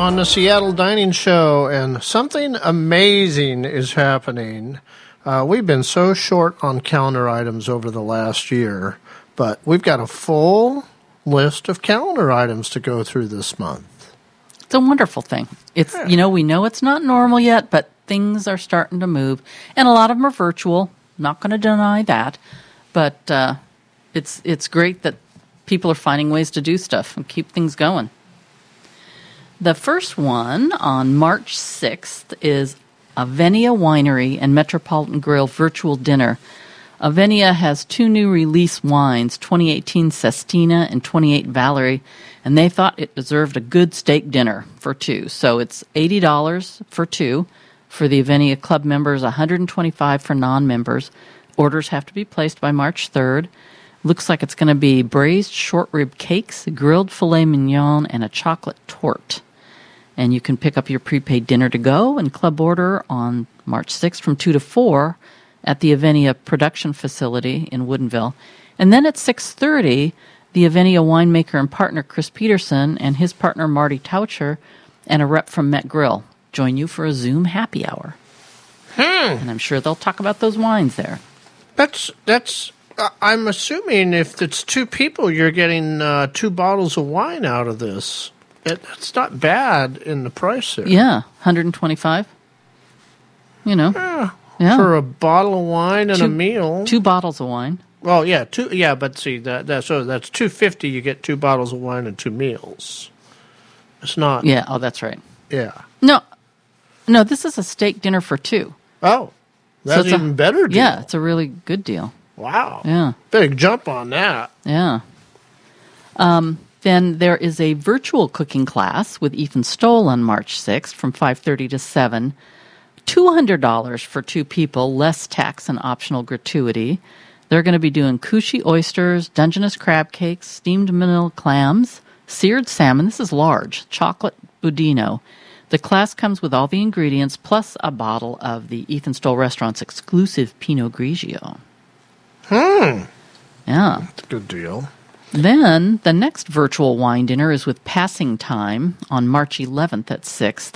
On the Seattle Dining Show, and something amazing is happening. Uh, we've been so short on calendar items over the last year, but we've got a full list of calendar items to go through this month. It's a wonderful thing. It's you know we know it's not normal yet, but things are starting to move, and a lot of them are virtual. Not going to deny that, but uh, it's it's great that people are finding ways to do stuff and keep things going. The first one on March sixth is Avennia Winery and Metropolitan Grill virtual dinner. Avennia has two new release wines, 2018 Sestina and 28 Valerie, and they thought it deserved a good steak dinner for two. So it's $80 for two for the Avennia Club members, 125 for non-members. Orders have to be placed by March 3rd. Looks like it's going to be braised short rib cakes, grilled filet mignon, and a chocolate torte. And you can pick up your prepaid dinner to go and club order on March 6th from 2 to 4 at the Avennia production facility in Woodinville. And then at 6:30, the Avennia winemaker and partner Chris Peterson and his partner Marty Taucher and a rep from Met Grill join you for a Zoom happy hour. Hmm. And I'm sure they'll talk about those wines there. That's that's. Uh, I'm assuming if it's two people, you're getting uh, two bottles of wine out of this. It, it's not bad in the price there. Yeah, 125. You know, Yeah. Yeah. For a bottle of wine and Two- a meal. two bottles of wine. Well, yeah, two. Yeah, but see that that so that's two fifty. You get two bottles of wine and two meals. It's not. Yeah, oh, that's right. Yeah. No, no, this is a steak dinner for two. Oh, that's a- even better. Deal. Yeah, it's a really good deal. Wow. Yeah. Big jump on that. Yeah. Um, then there is a virtual cooking class with Ethan Stowell on March 6th from 5:30 to 7. $200 for two people, less tax and optional gratuity. They're going to be doing Kusshi oysters, Dungeness crab cakes, steamed manila clams, seared salmon. This is large, chocolate budino. The class comes with all the ingredients plus a bottle of the Ethan Stowell Restaurant's exclusive Pinot Grigio. Hmm. Yeah. That's a good deal. Then the next virtual wine dinner is with Passing Time on March 11th at 6th.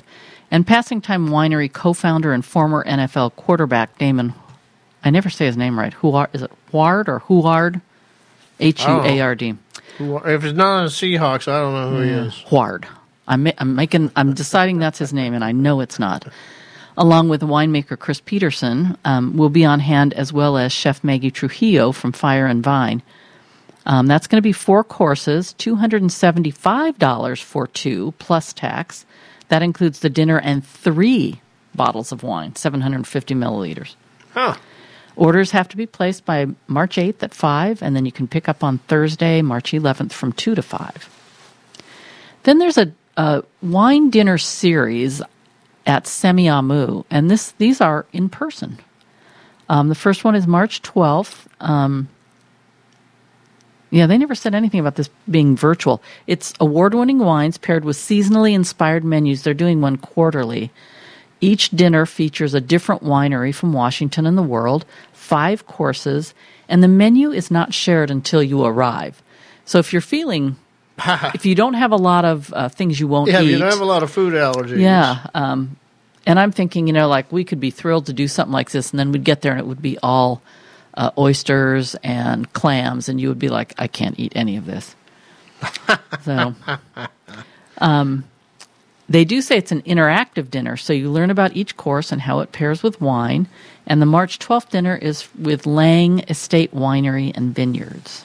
And Passing Time Winery co founder and former NFL quarterback Damon, I never say his name right. Huard, is it Huard or Huard? H U A R D. Who- If it's not on the Seahawks, I don't know who he is. Huard. I'm, I'm making. I'm deciding that's his name, and I know it's not. Along with winemaker Chris Peterson, um, will be on hand as well as Chef Maggie Trujillo from Fire and Vine. Um, that's going to be four courses, two hundred and seventy-five dollars for two plus tax. That includes the dinner and three bottles of wine, seven hundred and fifty milliliters. Huh. Orders have to be placed by March 8th at 5, and then you can pick up on Thursday, March 11th from 2 to 5. Then there's a, a wine dinner series at Semiahmoo, and this these are in person. Um, the first one is March 12th. Um, yeah, they never said anything about this being virtual. It's award winning wines paired with seasonally inspired menus. They're doing one quarterly. Each dinner features a different winery from Washington and the world, five courses, and the menu is not shared until you arrive. So if you're feeling, if you don't have a lot of uh, things you won't Yeah, eat, you don't have a lot of food allergies. yeah. Um, and I'm thinking, you know, like we could be thrilled to do something like this, and then we'd get there and it would be all uh, oysters and clams, and you would be like, I can't eat any of this. so, um, they do say it's an interactive dinner, so you learn about each course and how it pairs with wine. And the March 12th dinner is with Lange Estate Winery and Vineyards.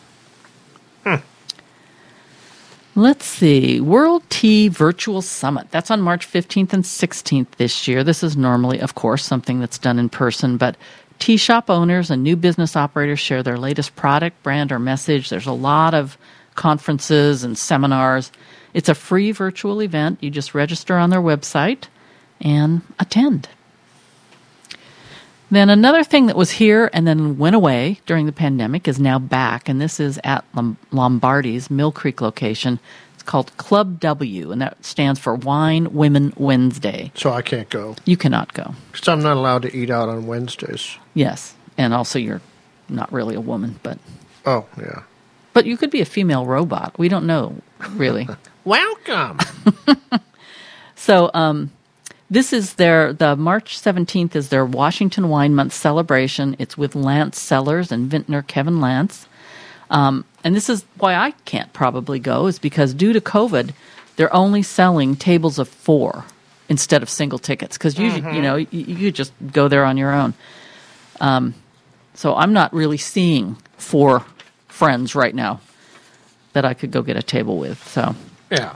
Let's see. World Tea Virtual Summit. That's on March 15th and 16th this year. This is normally, of course, something that's done in person, but tea shop owners and new business operators share their latest product, brand, or message. There's a lot of conferences and seminars. It's a free virtual event. You just register on their website and attend. Then another thing that was here and then went away during the pandemic is now back, and this is at Lombardi's Mill Creek location. It's called Club W, and that stands for Wine Women Wednesday. So I can't go You cannot go. because I'm not allowed to eat out on Wednesdays. Yes, and also you're not really a woman, but Oh yeah. but you could be a female robot. We don't know really. Welcome. So um, this is their the March seventeenth is their Washington Wine Month celebration. It's with Lance Sellers and vintner Kevin Lance, um, and this is why I can't probably go is because due to COVID, they're only selling tables of four instead of single tickets because usually you know you, you just go there on your own. Um, so I'm not really seeing four friends right now that I could go get a table with. So. yeah.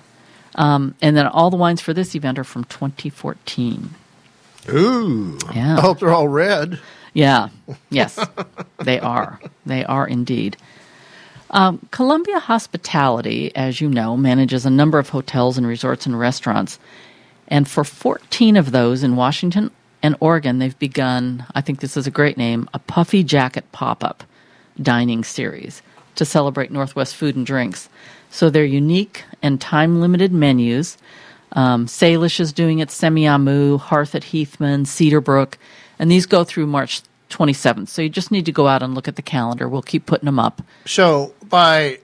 Um, and then all the wines for this event are from 2014. Ooh. Yeah. I hope they're all red. Yeah. Yes, they are. They are indeed. Um, Columbia Hospitality, as you know, manages a number of hotels and resorts and restaurants. And for 14 of those in Washington and Oregon, they've begun, I think this is a great name, a Puffy Jacket pop up dining series to celebrate Northwest food and drinks. So they're unique and time limited menus. Um, Salish is doing it, Semiahmoo, Hearth at Heathman, Cedarbrook, and these go through March 27th. So you just need to go out and look at the calendar. We'll keep putting them up. So by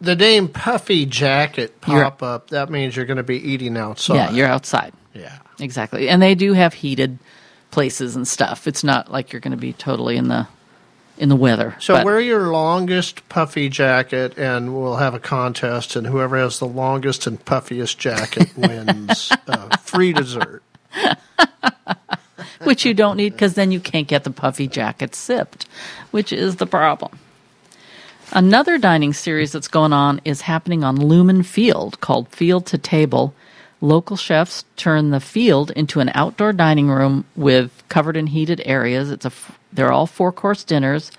the name Puffy Jacket You're- pop up, that means you're going to be eating outside. Yeah, you're outside. Yeah. Exactly. And they do have heated places and stuff. It's not like you're going to be totally in the in the weather. So But- wear your longest puffy jacket, and we'll have a contest, and whoever has the longest and puffiest jacket wins uh, free dessert. which you don't need because then you can't get the puffy jacket sipped, which is the problem. Another dining series that's going on is happening on Lumen Field called Field to Table. Local chefs turn the field into an outdoor dining room with covered and heated areas. It's a they're all four course dinners.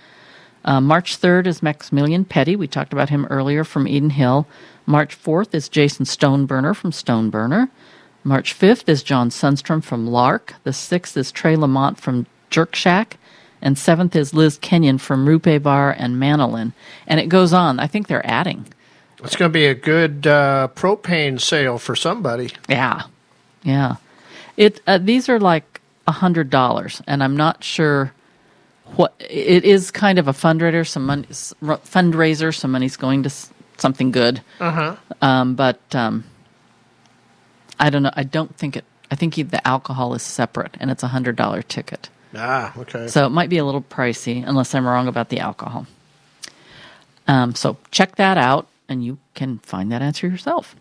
Uh, March 3rd is Maximillian Petty. We talked about him earlier from Eden Hill. March 4th is Jason Stoneburner from Stoneburner. March 5th is John Sundstrom from Lark. The 6th is Trey Lamont from Jerk Shack. And 7th is Liz Kenyon from Rupee Bar and Manolin. And it goes on. I think they're adding. It's going to be a good uh, propane sale for somebody. Yeah. Yeah. It uh, these are like a hundred dollars, and I'm not sure what it is. Kind of a fundraiser, some money, fundraiser. Some money's going to something good. Uh huh. Um, but um, I don't know. I don't think it. I think the alcohol is separate, and it's a hundred dollar ticket. Ah, okay. So it might be a little pricey, unless I'm wrong about the alcohol. Um, so check that out, and you can find that answer yourself.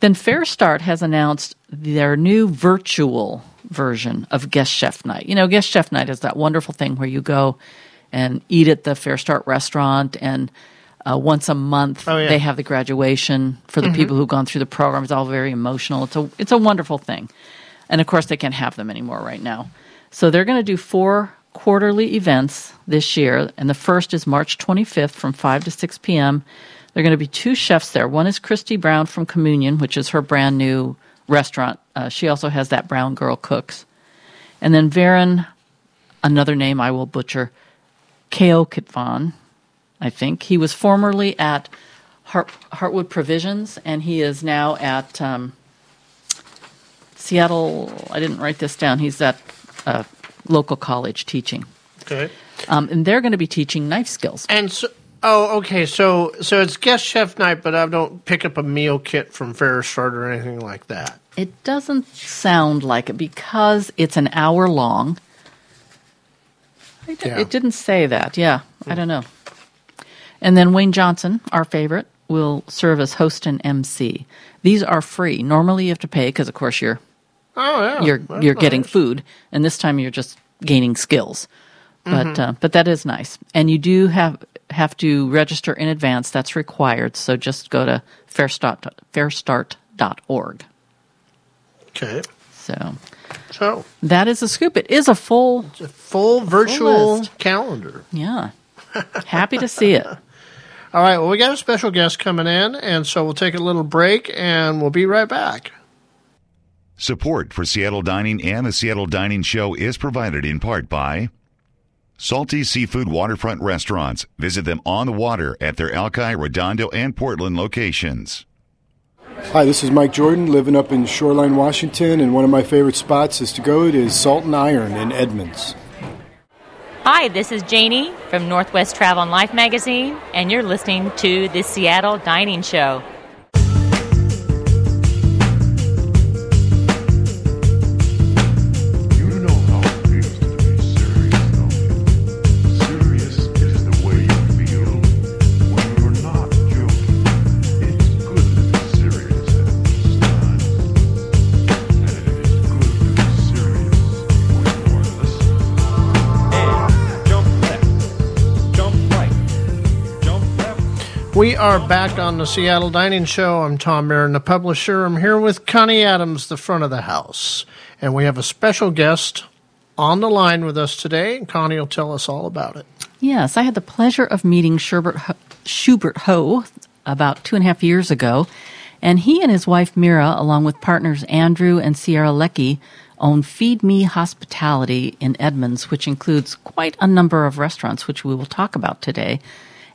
Then FareStart has announced their new virtual version of Guest Chef Night. You know, Guest Chef Night is that wonderful thing where you go and eat at the FareStart restaurant, and uh, once a month Oh, yeah. they have the graduation for the people who've gone through the program. It's all very emotional. It's a it's a wonderful thing, and of course they can't have them anymore right now. So they're going to do four quarterly events this year, and the first is March 25th from 5 to 6 p.m. There are going to be two chefs there. One is Kristi Brown from Communion, which is her brand new restaurant. Uh, she also has that Brown Girl Cooks. And then Varin, another name I will butcher, Keokitvon, I think. He was formerly at Hart, Heartwood Provisions, and he is now at um, Seattle. I didn't write this down. He's at a local college teaching. Okay. Um, and they're going to be teaching knife skills. And so, oh, okay. So, so it's guest chef night, but I don't pick up a meal kit from FareStart or anything like that. It doesn't sound like it because it's an hour long. I d- Yeah. It didn't say that. Yeah, I don't know. And then Wayne Johnson, our favorite, will serve as host and MC. These are free. Normally you have to pay because, of course, you're Oh, yeah. you're That's you're getting food, and this time you're just gaining skills. But Mm-hmm. uh, but that is nice, and you do have have to register in advance. That's required. So just go to farestart farestart.org. Okay. So So, that is a scoop. It is a full a full virtual list. calendar. yeah. Happy to see it. All right. Well, we got a special guest coming in, and so we'll take a little break, and we'll be right back. Support for Seattle Dining and the Seattle Dining Show is provided in part by Salty Seafood Waterfront Restaurants. Visit them on the water at their Alki, Redondo, and Portland locations. Hi, this is Mike Jordan, living up in Shoreline, Washington, and one of my favorite spots is to go to is Salt and Iron in Edmonds. Hi, this is Janie from Northwest Travel and Life magazine, and you're listening to the Seattle Dining Show. We are back on the Seattle Dining Show. I'm Tom Marin, the publisher. I'm here with Connie Adams, the front of the house. And we have a special guest on the line with us today. And Connie will tell us all about it. Yes, I had the pleasure of meeting Shubert, Ho- Shubert Ho about two and a half years ago, and he and his wife Mira, along with partners Andrew and Sierra Leckie, own Feed Me Hospitality in Edmonds, which includes quite a number of restaurants, which we will talk about today.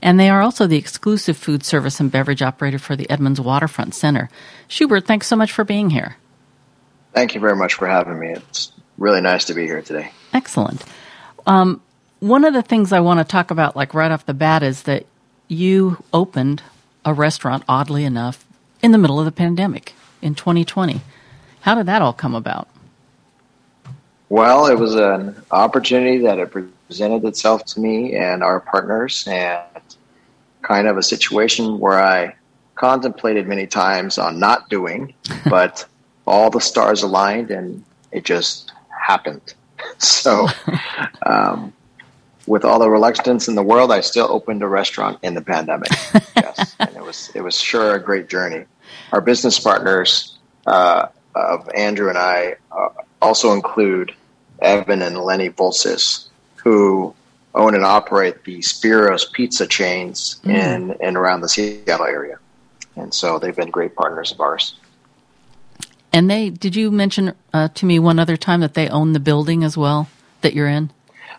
And they are also the exclusive food service and beverage operator for the Edmonds Waterfront Center. Shubert, thanks so much for being here. Thank you very much for having me. It's really nice to be here today. Excellent. Um, one of the things I want to talk about, like right off the bat, is that you opened a restaurant, oddly enough, in the middle of the pandemic in 2020. How did that all come about? Well, it was an opportunity that it presented itself to me and our partners, and kind of a situation where I contemplated many times on not doing, but all the stars aligned and it just happened. So, um, with all the reluctance in the world, I still opened a restaurant in the pandemic. yes, and it was it was sure a great journey. Our business partners uh, of Andrew and I uh, also include Evan and Lenny Volsis, who own and operate the Spiros pizza chains Mm. in and around the Seattle area, and so they've been great partners of ours. And they did you mention uh, to me one other time that they own the building as well that you're in?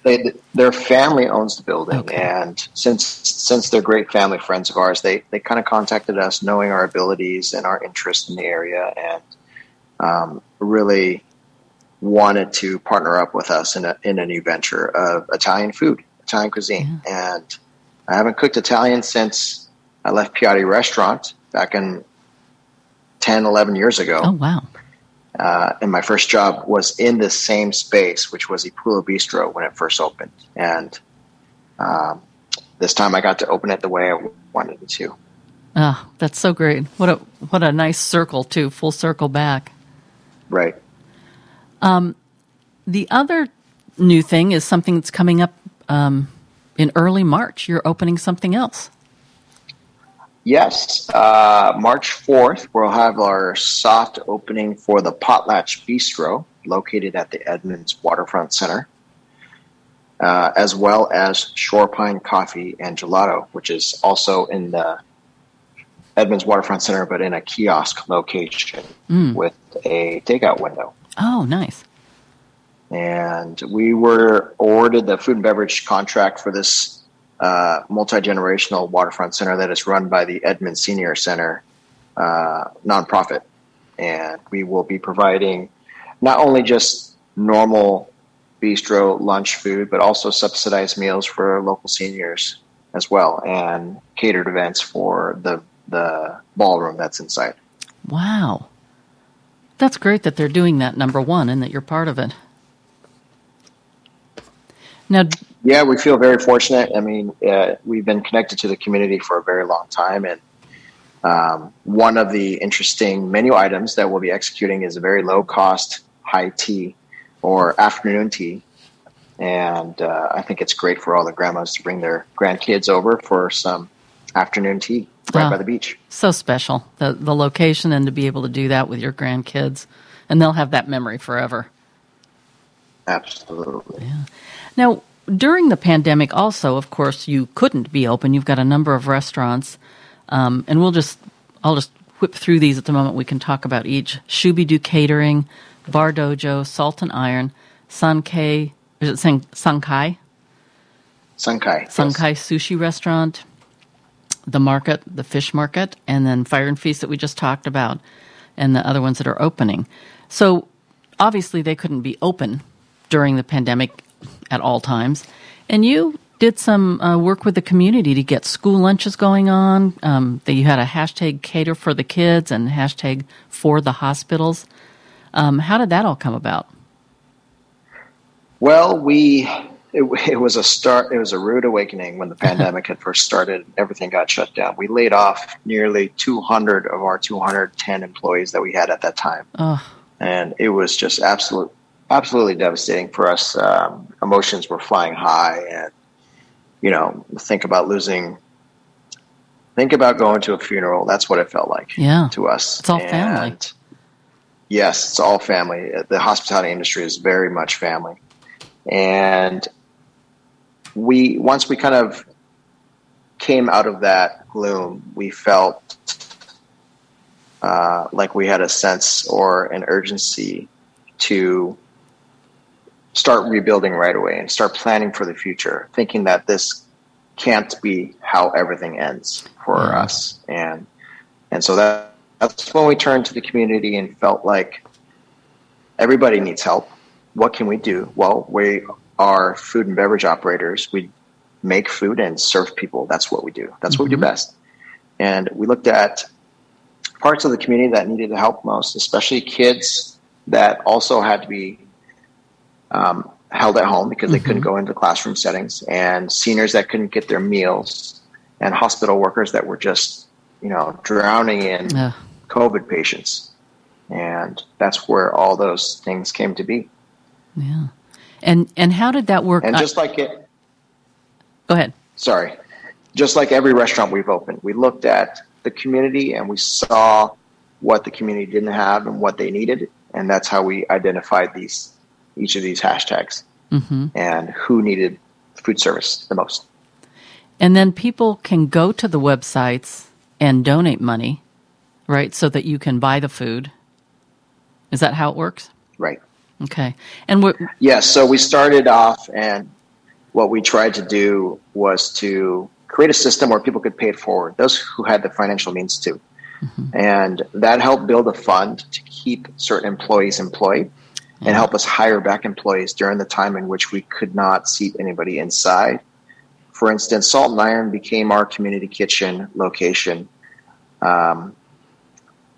they, their family owns the building, and since since they're great family friends of ours, they they kind of contacted us, knowing our abilities and our interest in the area, and um, really wanted to partner up with us in a in a new venture of Italian food, Italian cuisine. And I haven't cooked Italian since I left Piatti Restaurant back in 10, 11 years ago. Oh wow! Uh, and my first job was in this same space, which was Epulo Bistro when it first opened. And um, this time I got to open it the way I wanted it to. Oh, that's so great. What a what a nice circle too, full circle back. Right. Um, the other new thing is something that's coming up um, in early March. You're opening something else. Yes, uh, March 4th, we'll have our soft opening for the Potlatch Bistro, located at the Edmonds Waterfront Center, uh, as well as Shore Pine Coffee and Gelato, which is also in the Edmonds Waterfront Center, but in a kiosk location Mm. with a takeout window. Oh, nice. and we were awarded the food and beverage contract for this uh, multi generational waterfront center that is run by the Edmund Senior Center uh, nonprofit, and we will be providing not only just normal bistro lunch food, but also subsidized meals for local seniors as well, and catered events for the the ballroom that's inside. Wow. That's great that they're doing that, number one, and that you're part of it. Now, Yeah, we feel very fortunate. I mean, uh, we've been connected to the community for a very long time, and um, one of the interesting menu items that we'll be executing is a very low cost high tea or afternoon tea, and uh, I think it's great for all the grandmas to bring their grandkids over for some afternoon tea right Wow. by the beach. so special the the location and to be able to do that with your grandkids, and they'll have that memory forever. Absolutely. Now, during the pandemic, also, of course, you couldn't be open. You've got a number of restaurants, um, and we'll just I'll just whip through these at the moment. We can talk about each. Shuby Do Catering, Bar Dojo, Salt and Iron, Sunkai. Is it San- Sankai? Sunkai. Sunkai Sushi Restaurant, the market, the fish market, and then Fire and Feast that we just talked about, and the other ones that are opening. So obviously they couldn't be open during the pandemic at all times. And you did some uh, work with the community to get school lunches going on. Um, that you had a hashtag cater for the kids and hashtag for the hospitals. Um, how did that all come about? Well, we it, it was a start. It was a rude awakening when the pandemic had first started. Everything got shut down. We laid off nearly 200 of our 210 employees that we had at that time, Oh, and it was just absolute, absolutely devastating for us. Um, emotions were flying high, and you know, think about losing think about going to a funeral. That's what it felt like Yeah. to us. It's all family. Yes, it's all family. The hospitality industry is very much family. And we once we kind of came out of that gloom, we felt uh, like we had a sense or an urgency to start rebuilding right away and start planning for the future, thinking that this can't be how everything ends for Yeah. us. And and so that that's when we turned to the community and felt like everybody needs help. What can we do? Well, we are food and beverage operators. We make food and serve people. That's what we do. That's what we do best. And we looked at parts of the community that needed the help most, especially kids that also had to be um, held at home because they couldn't go into classroom settings, and seniors that couldn't get their meals, and hospital workers that were just, you know, drowning in Ugh. COVID patients. And that's where all those things came to be. Yeah. And and how did that work? And just like it, go ahead. sorry, just like every restaurant we've opened, we looked at the community and we saw what the community didn't have and what they needed, and that's how we identified these each of these hashtags hmm and who needed food service the most. And then people can go to the websites and donate money, right? So that you can buy the food. Is that how it works? Right. Okay. And what? Yes. So we started off, and what we tried to do was to create a system where people could pay it forward, those who had the financial means to. And that helped build a fund to keep certain employees employed and help us hire back employees during the time in which we could not seat anybody inside. For instance, Salt and Iron became our community kitchen location. Um,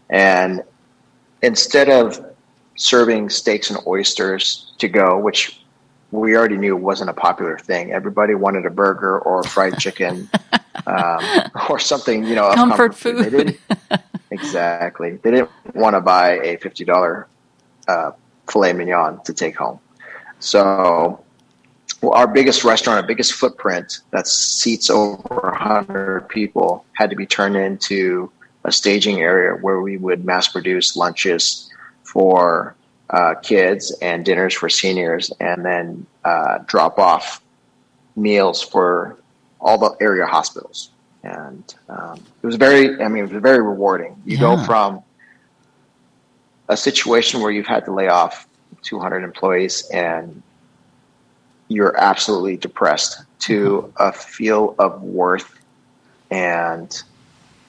and instead of serving steaks and oysters to go, which we already knew wasn't a popular thing. Everybody wanted a burger or fried chicken um, or something, you know, of Comfort They food. didn't, exactly. They didn't want to buy a fifty dollar uh, filet mignon to take home. So, well, our biggest restaurant, our biggest footprint that seats over hundred people, had to be turned into a staging area where we would mass produce lunches for uh, kids and dinners for seniors, and then uh, drop off meals for all the area hospitals. And um, it was very, I mean, it was very rewarding. You go from a situation where you've had to lay off 200 employees and you're absolutely depressed to a feel of worth and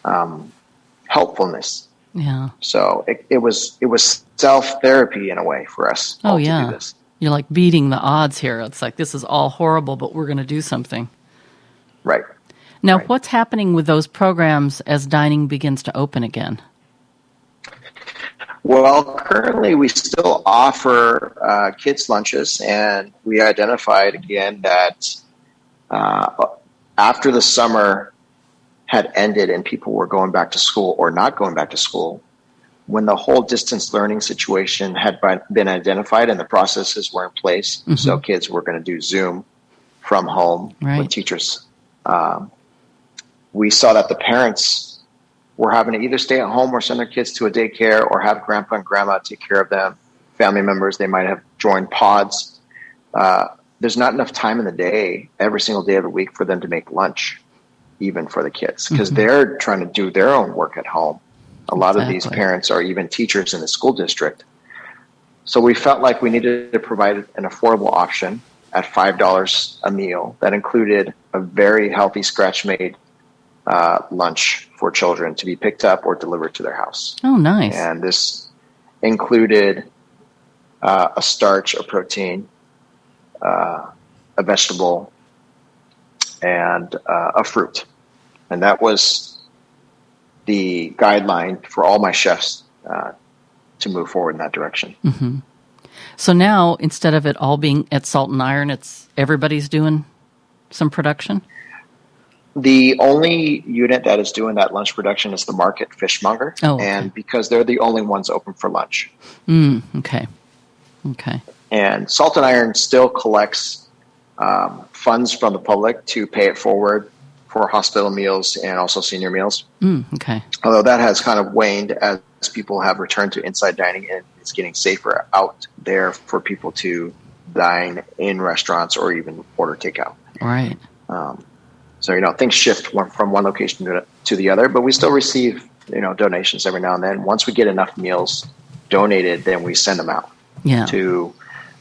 um, helpfulness. Yeah. So it, it was it was self therapy in a way for us. Oh all to do yeah. this. You're like beating the odds here. It's like this is all horrible, but we're going to do something. Right. Now, what's happening with those programs as dining begins to open again? Well, currently we still offer uh, kids lunches, and we identified again that uh, after the summer had ended and people were going back to school or not going back to school, when the whole distance learning situation had been identified and the processes were in place, Mhm. so kids were going to do Zoom from home Right. with teachers. Um, we saw that the parents were having to either stay at home or send their kids to a daycare or have grandpa and grandma take care of them. Family members, they might have joined pods. Uh, there's not enough time in the day, every single day of the week, for them to make lunch, even for the kids, because Mhm. they're trying to do their own work at home. A lot of these parents are even teachers in the school district. So we felt like we needed to provide an affordable option at $5 a meal that included a very healthy scratch made uh, lunch for children to be picked up or delivered to their house. Oh, nice. And this included uh, a starch, a protein, uh, a vegetable, and uh, a fruit. And that was the guideline for all my chefs uh, to move forward in that direction. hmm So now, instead of it all being at Salt and Iron, it's everybody's doing some production. The only unit that is doing that lunch production is the Market Fishmonger. Oh, okay. And because they're the only ones open for lunch. Mm, okay. Okay. And Salt and Iron still collects um, funds from the public to pay it forward for hospital meals and also senior meals. Mm, okay. Although that has kind of waned as people have returned to inside dining and it's getting safer out there for people to dine in restaurants or even order takeout. Right. Um, so you know things shift one, from one location to, to the other, but we still receive you know donations every now and then. Once we get enough meals donated, then we send them out Yeah. to.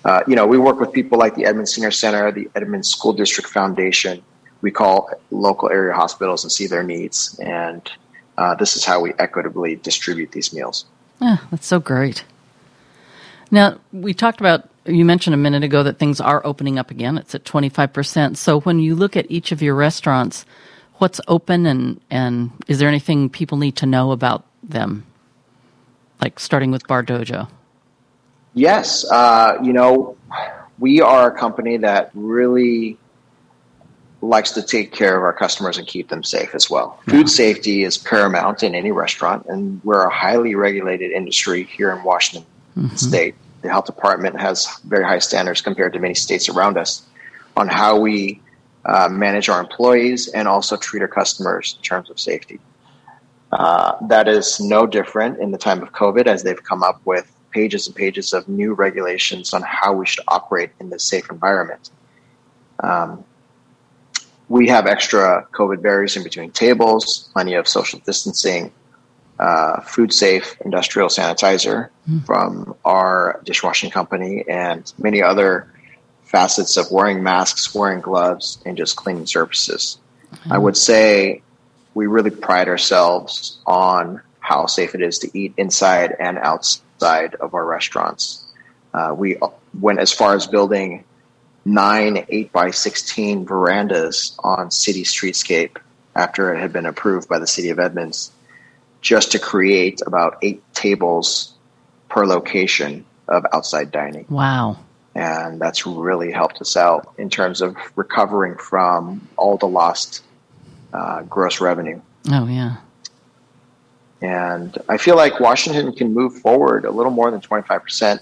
Uh, you know, we work with people like the Edmond Senior Center, the Edmond School District Foundation. We call local area hospitals and see their needs, and uh, this is how we equitably distribute these meals. Yeah, that's so great. Now, we talked about, you mentioned a minute ago that things are opening up again. It's at 25%. So when you look at each of your restaurants, what's open and, and is there anything people need to know about them? Like starting with Bar Dojo. Yes, uh, you know, we are a company that really likes to take care of our customers and keep them safe as well. Food safety is paramount in any restaurant, and we're a highly regulated industry here in Washington State. The health department has very high standards compared to many states around us on how we uh, manage our employees and also treat our customers in terms of safety. Uh, that is no different in the time of COVID as they've come up with pages and pages of new regulations on how we should operate in this safe environment. Um, we have extra COVID barriers in between tables, plenty of social distancing, uh, food safe industrial sanitizer from our dishwashing company, and many other facets of wearing masks, wearing gloves, and just cleaning surfaces. I would say we really pride ourselves on how safe it is to eat inside and outside of our restaurants. Uh, we went as far as building nine 8 by 16 verandas on city streetscape after it had been approved by the city of Edmonds just to create about eight tables per location of outside dining Wow. and that's really helped us out in terms of recovering from all the lost uh, gross revenue. Oh, yeah. And I feel like Washington can move forward a little more than 25%.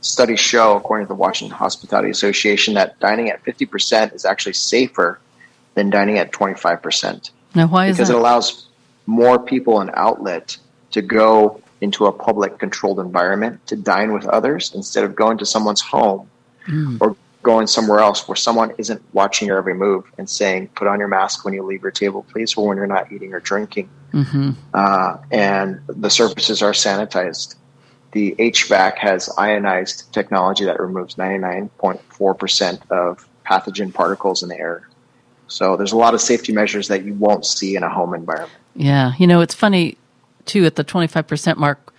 Studies show, according to the Washington Hospitality Association, that dining at 50% is actually safer than dining at 25% Now, why is because that? it allows more people an outlet to go into a public controlled environment to dine with others instead of going to someone's home Mm. or going somewhere else where someone isn't watching your every move and saying, put on your mask when you leave your table, please, or when you're not eating or drinking. hmm Uh, and the surfaces are sanitized. The HVAC has ionized technology that removes 99.4% of pathogen particles in the air. So there's a lot of safety measures that you won't see in a home environment. Yeah, you know, it's funny too. At the twenty five percent mark,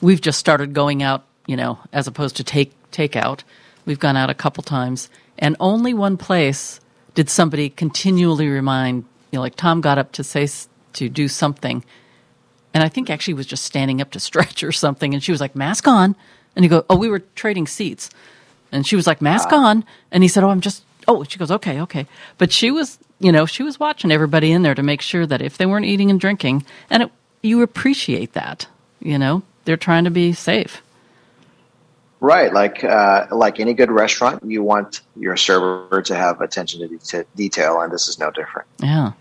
we've just started going out. You know, as opposed to take takeout, we've gone out a couple times, and only one place did somebody continually remind. You know, like Tom got up to say to do something, and I think actually was just standing up to stretch or something, and she was like, "Mask on," and you go, "Oh, we were trading seats," and she was like, "Mask on," and he said, "Oh, I'm just." Oh, she goes, "Okay, okay," but she was. You know, she was watching everybody in there to make sure that if they weren't eating and drinking, and it, you appreciate that, you know, they're trying to be safe. Right, like uh, like any good restaurant, you want your server to have attention to det- detail, and this is no different. Yeah.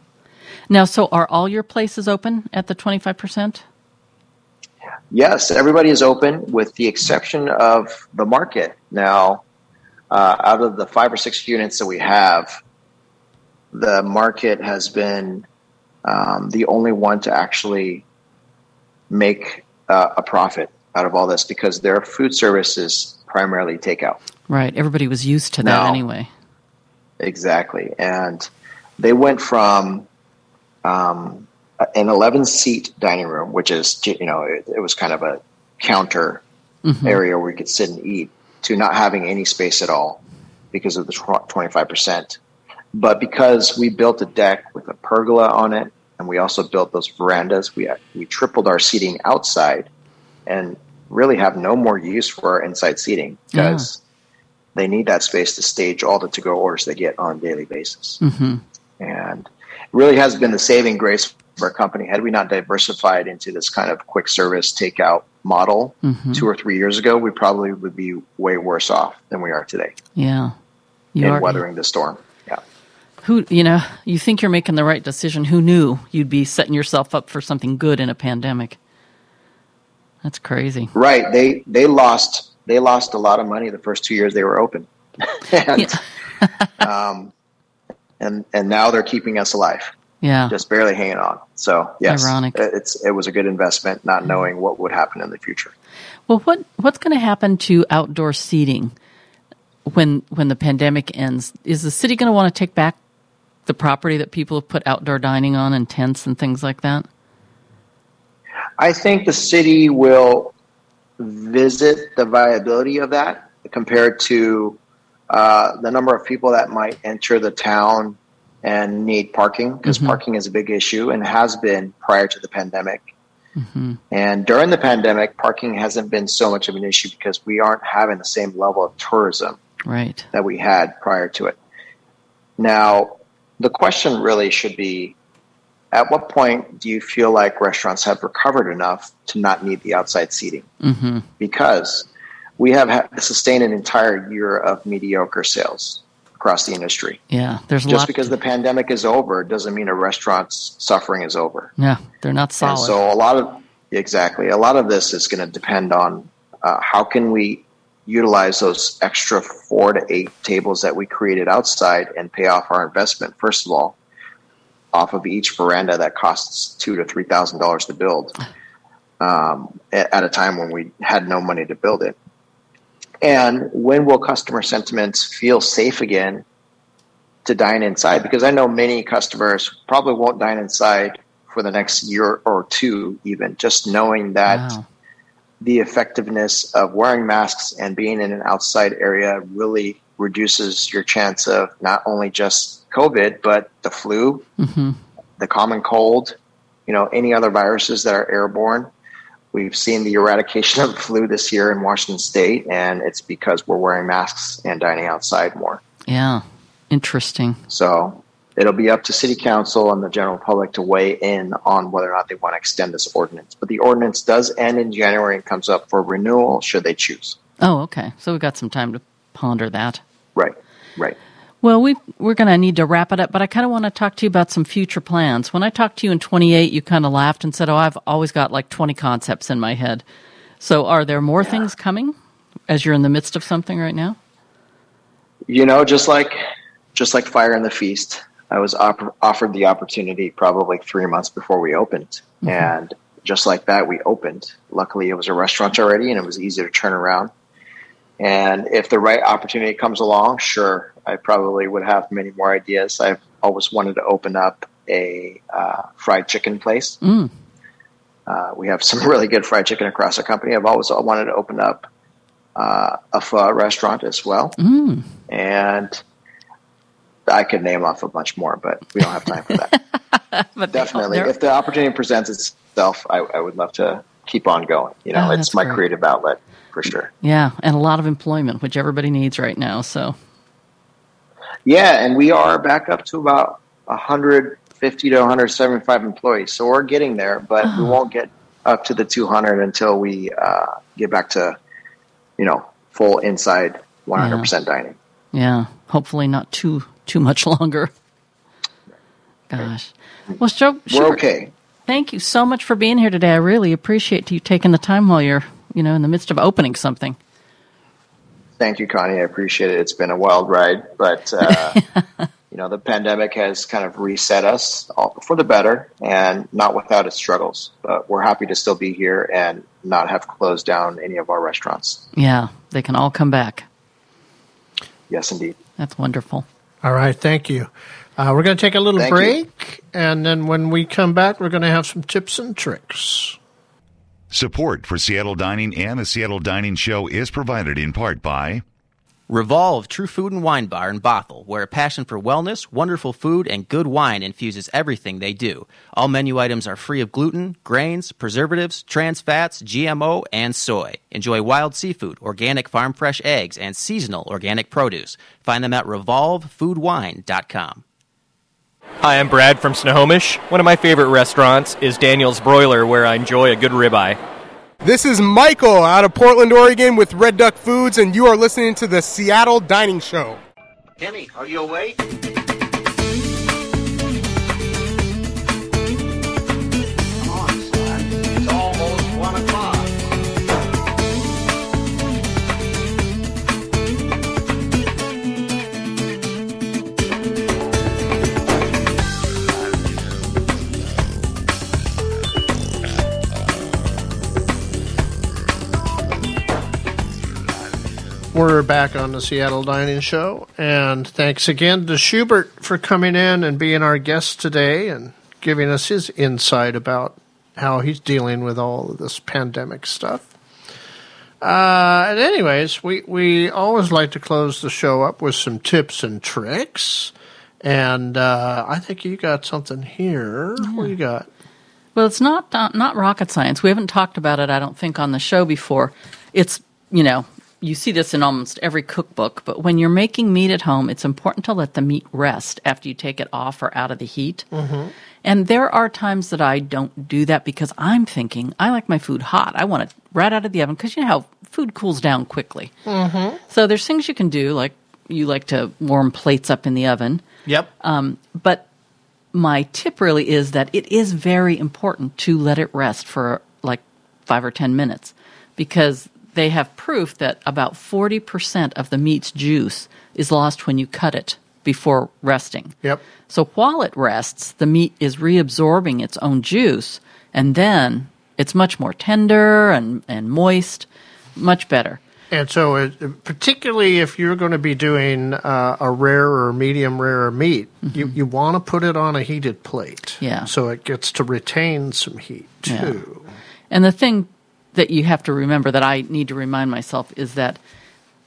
Now, so are all your places open at the 25%? Yes, everybody is open with the exception of the market. Now, uh, out of the five or six units that we have, the market has been um, the only one to actually make uh, a profit out of all this because their food service is primarily takeout. Right. Everybody was used to that anyway. Exactly. And they went from um, an 11 seat dining room, which is, you know, it, it was kind of a counter Mhm. area where you could sit and eat, to not having any space at all because of the 25%. But because we built a deck with a pergola on it, and we also built those verandas, we, we tripled our seating outside and really have no more use for our inside seating because they need that space to stage all the to go orders they get on a daily basis. hmm And it really has been the saving grace of our company. Had we not diversified into this kind of quick service takeout model Mhm. two or three years ago, we probably would be way worse off than we are today Yeah. You in are, weathering the storm. Yeah. Who you know, you think you're making the right decision. Who knew you'd be setting yourself up for something good in a pandemic? That's crazy. Right. They they lost they lost a lot of money the first two years they were open, and um, and and now they're keeping us alive. Yeah. just barely hanging on. So yes, Ironic. it's it was a good investment, not knowing what would happen in the future. Well, what what's going to happen to outdoor seating when when the pandemic ends? Is the city going to want to take back the property that people have put outdoor dining on and tents and things like that? I think the city will visit the viability of that compared to uh, the number of people that might enter the town and need parking because Mhm. parking is a big issue and has been prior to the pandemic. Mm-hmm. And during the pandemic, parking hasn't been so much of an issue because we aren't having the same level of tourism Right. that we had prior to it. Now, the question really should be at what point do you feel like restaurants have recovered enough to not need the outside seating? Mm-hmm. Because we have ha- sustained an entire year of mediocre sales across the industry. Yeah. There's a Just because the pandemic is over doesn't mean a restaurant's suffering is over. yeah, they're not And solid. so a lot of exactly a lot of this is going to depend on uh, how can we utilize those extra four to eight tables that we created outside and pay off our investment. First of all, off of each veranda that costs two to three thousand dollars to build, um, at a time when we had no money to build it. And when will customer sentiments feel safe again to dine inside? Because I know many customers probably won't dine inside for the next year or two, even just knowing that Wow. the effectiveness of wearing masks and being in an outside area really reduces your chance of not only just COVID, but the flu, Mm-hmm. the common cold, you know, any other viruses that are airborne. We've seen the eradication of the flu this year in Washington state, and it's because we're wearing masks and dining outside more. Yeah. Interesting. So it'll be up to city council and the general public to weigh in on whether or not they want to extend this ordinance. But the ordinance does end in January and comes up for renewal should they choose. Oh, okay. So we've got some time to ponder that. Right, right. Well, we we're going to need to wrap it up, but I kind of want to talk to you about some future plans. When I talked to you in 28, you kind of laughed and said, "Oh, I've always got like 20 concepts in my head." So, are there more things coming as you're in the midst of something right now? You know, just like just like Fire and the Feast, I was op- offered the opportunity probably three months before we opened, Mhm. and just like that, we opened. Luckily, it was a restaurant already, and it was easy to turn around. And if the right opportunity comes along, sure, I probably would have many more ideas. I've always wanted to open up a uh, fried chicken place. Mm. Uh, we have some really good fried chicken across the company. I've always wanted to open up uh, a pho restaurant as well Mm. and I could name off a bunch more, but we don't have time for that. but Definitely, if the opportunity presents itself, I, I would love to keep on going. You know, Oh, it's my great. creative outlet for sure. Yeah, and a lot of employment, which everybody needs right now. So, Yeah, and we are back up to about 150 to 175 employees, so we're getting there, but we Oh. won't get up to the 200 until we uh, get back to, you know, full inside 100% dining. yeah, hopefully not too too much longer. Gosh. Well, Joe, We're okay. Thank you so much for being here today. I really appreciate you taking the time while you're, you know, in the midst of opening something. Thank you, Connie. I appreciate it. It's been a wild ride, but uh, you know the pandemic has kind of reset us all for the better, and not without its struggles. But we're happy to still be here and not have closed down any of our restaurants. Yeah, they can all come back. Yes, indeed. That's wonderful. All right, thank you. Uh, we're going to take a little Thank you. break, and then when we come back, we're going to have some tips and tricks. Support for Seattle Dining and the Seattle Dining Show is provided in part by Revolve True Food and Wine Bar in Bothell, where a passion for wellness, wonderful food, and good wine infuses everything they do. All menu items are free of gluten, grains, preservatives, trans fats, GMO, and soy. Enjoy wild seafood, organic farm fresh eggs, and seasonal organic produce. Find them at revolvefoodwine.com. Hi, I'm Brad from Snohomish. One of my favorite restaurants is Daniel's Broiler, where I enjoy a good ribeye. This is Michael out of Portland, Oregon with Red Duck Foods, and you are listening to the Seattle Dining Show. Kenny, are you awake? We're back on the Seattle Dining Show, and thanks again to Shubert for coming in and being our guest today and giving us his insight about how he's dealing with all of this pandemic stuff. Uh, and anyways, we, we always like to close the show up with some tips and tricks. And uh, I think you got something here. What do you got? Well, it's not uh, not rocket science. We haven't talked about it, I don't think, on the show before. It's you know you see this in almost every cookbook, but when you're making meat at home, it's important to let the meat rest after you take it off or out of the heat. Mm-hmm. And there are times that I don't do that because I'm thinking I like my food hot. I want it right out of the oven because you know how food cools down quickly. Mm-hmm. So there's things you can do, like you like to warm plates up in the oven. Yep. Um, but my tip really is that it is very important to let it rest for like five or ten minutes because they have proof that about 40% of the meat's juice is lost when you cut it before resting. Yep. So while it rests, the meat is reabsorbing its own juice, and then it's much more tender and, and moist, much better. And so, it, particularly if you're going to be doing uh, a rare or medium rare meat, you, you want to put it on a heated plate. Yeah. So it gets to retain some heat Yeah. too. And the thing that you have to remember that I need to remind myself is that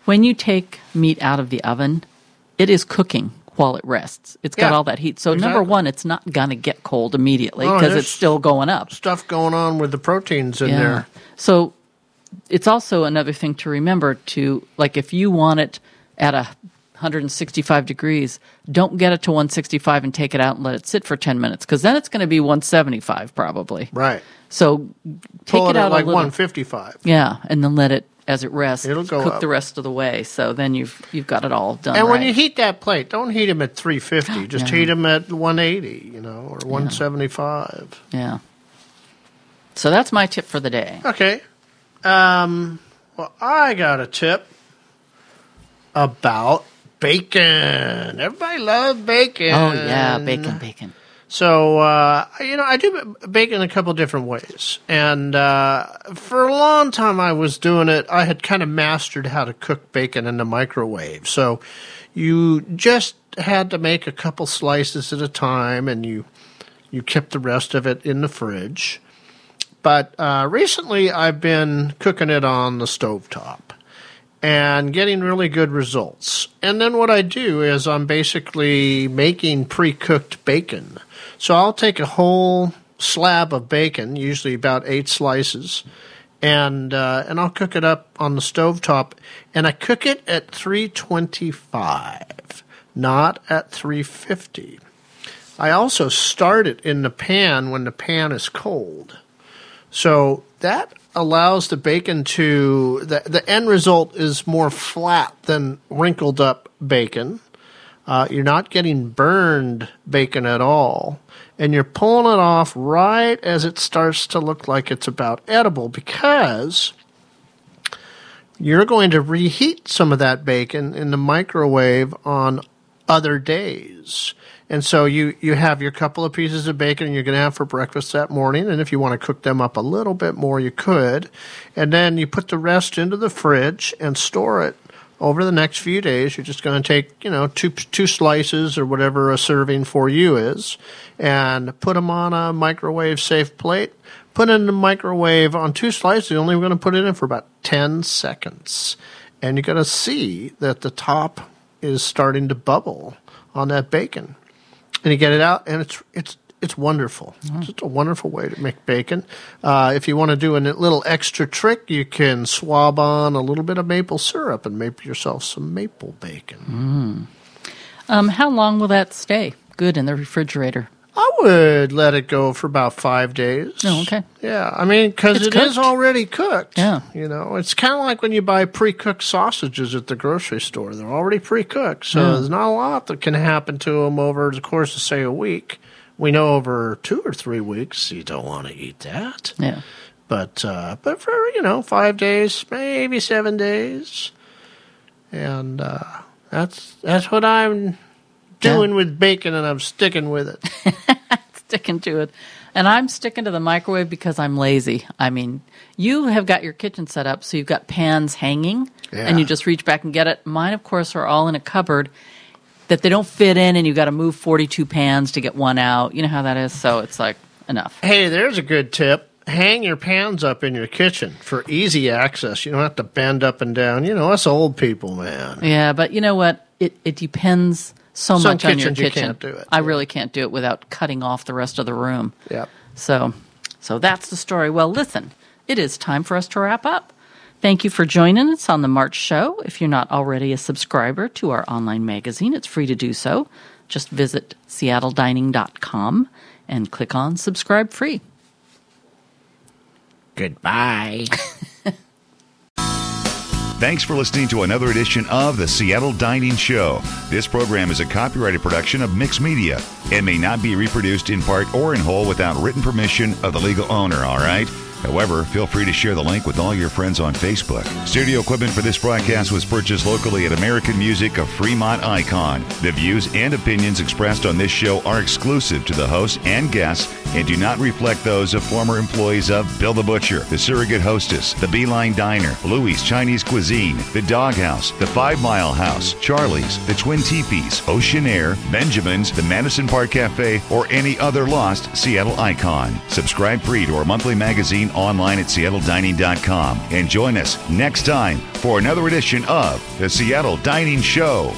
when you take meat out of the oven, it is cooking while it rests. It's got all that heat. So number one, it's not going to get cold immediately Oh, because there's it's still going up. Stuff going on with the proteins in there. So it's also another thing to remember to like if you want it at a 165 degrees, don't get it to 165 and take it out and let it sit for 10 minutes because then it's going to be 175 probably. Right. So take Pull it it at out like a little. 155. Yeah, and then let it as it rests. It'll go cook up. the rest of the way. So then you've you've got it all done. And when you heat that plate, don't heat them at 350. Just Yeah. heat them at 180, you know, or 175. yeah. So that's my tip for the day. Okay. Um, well, I got a tip about bacon. Everybody loves bacon. Oh yeah, bacon, bacon. So, uh, you know, I do bacon a couple different ways. And uh, for a long time, I was doing it. I had kind of mastered how to cook bacon in the microwave. So you just had to make a couple slices at a time, and you you kept the rest of it in the fridge. But uh, recently, I've been cooking it on the stovetop and getting really good results. And then what I do is I'm basically making pre cooked bacon. So I'll take a whole slab of bacon, usually about eight slices, and uh, and I'll cook it up on the stovetop. And I cook it at 325, not at 350. I also start it in the pan when the pan is cold. So that allows the bacon to the the end result is more flat than wrinkled up bacon. Uh, you're not getting burned bacon at all, and you're pulling it off right as it starts to look like it's about edible because you're going to reheat some of that bacon in the microwave on other days. And so you, you have your couple of pieces of bacon you're going to have for breakfast that morning. And if you want to cook them up a little bit more, you could. And then you put the rest into the fridge and store it over the next few days. You're just going to take, you know, two, two slices or whatever a serving for you is and put them on a microwave safe plate. Put it in the microwave on two slices. You're only going to put it in for about 10 seconds. And you're going to see that the top is starting to bubble on that bacon and you get it out, and it's it's it's wonderful. It's just a wonderful way to make bacon. Uh, if you want to do a little extra trick, you can swab on a little bit of maple syrup and make yourself some maple bacon. Mm. Um, how long will that stay good in the refrigerator? I would let it go for about five days. Oh, okay. Yeah, I mean, because It's it is cooked. already cooked. Yeah. You know, it's kind of like when you buy pre cooked sausages at the grocery store. They're already pre cooked. So there's not a lot that can happen to them over the course of, say, a week. We know over two or three weeks, you don't want to eat that. Yeah. But, uh, but for, you know, five days, maybe seven days. And uh, that's, that's what I'm doing with bacon, and I'm sticking with it. sticking to it. And I'm sticking to the microwave because I'm lazy. I mean, you have got your kitchen set up so you've got pans hanging Yeah. and you just reach back and get it. Mine, of course, are all in a cupboard that they don't fit in and you've got to move 42 pans to get one out. You know how that is? So it's like, enough. Hey, there's a good tip. Hang your pans up in your kitchen for easy access. You don't have to bend up and down. You know, us old people, man. Yeah, but you know what? It it depends so Some much on your kitchens you kitchen. can't do it, I really can't do it without cutting off the rest of the room. Yep. So, so that's the story. Well, listen, it is time for us to wrap up. Thank you for joining us on the March show. If you're not already a subscriber to our online magazine, it's free to do so. Just visit seattledining.com and click on subscribe free. Goodbye. Thanks for listening to another edition of the Seattle Dining Show. This program is a copyrighted production of Mix Media and may not be reproduced in part or in whole without written permission of the legal owner, all right? However, feel free to share the link with all your friends on Facebook. Studio equipment for this broadcast was purchased locally at American Music of Fremont Icon. The views and opinions expressed on this show are exclusive to the host and guests and do not reflect those of former employees of Bill the Butcher, the Surrogate Hostess, the Beeline Diner, Louis Chinese Cuisine, the Doghouse, the Five Mile House, Charlie's, the Twin Teepees, Ocean Air, Benjamin's, the Madison Park Cafe, or any other lost Seattle icon. Subscribe free to our monthly magazine online at seattledining.com and join us next time for another edition of the Seattle Dining Show.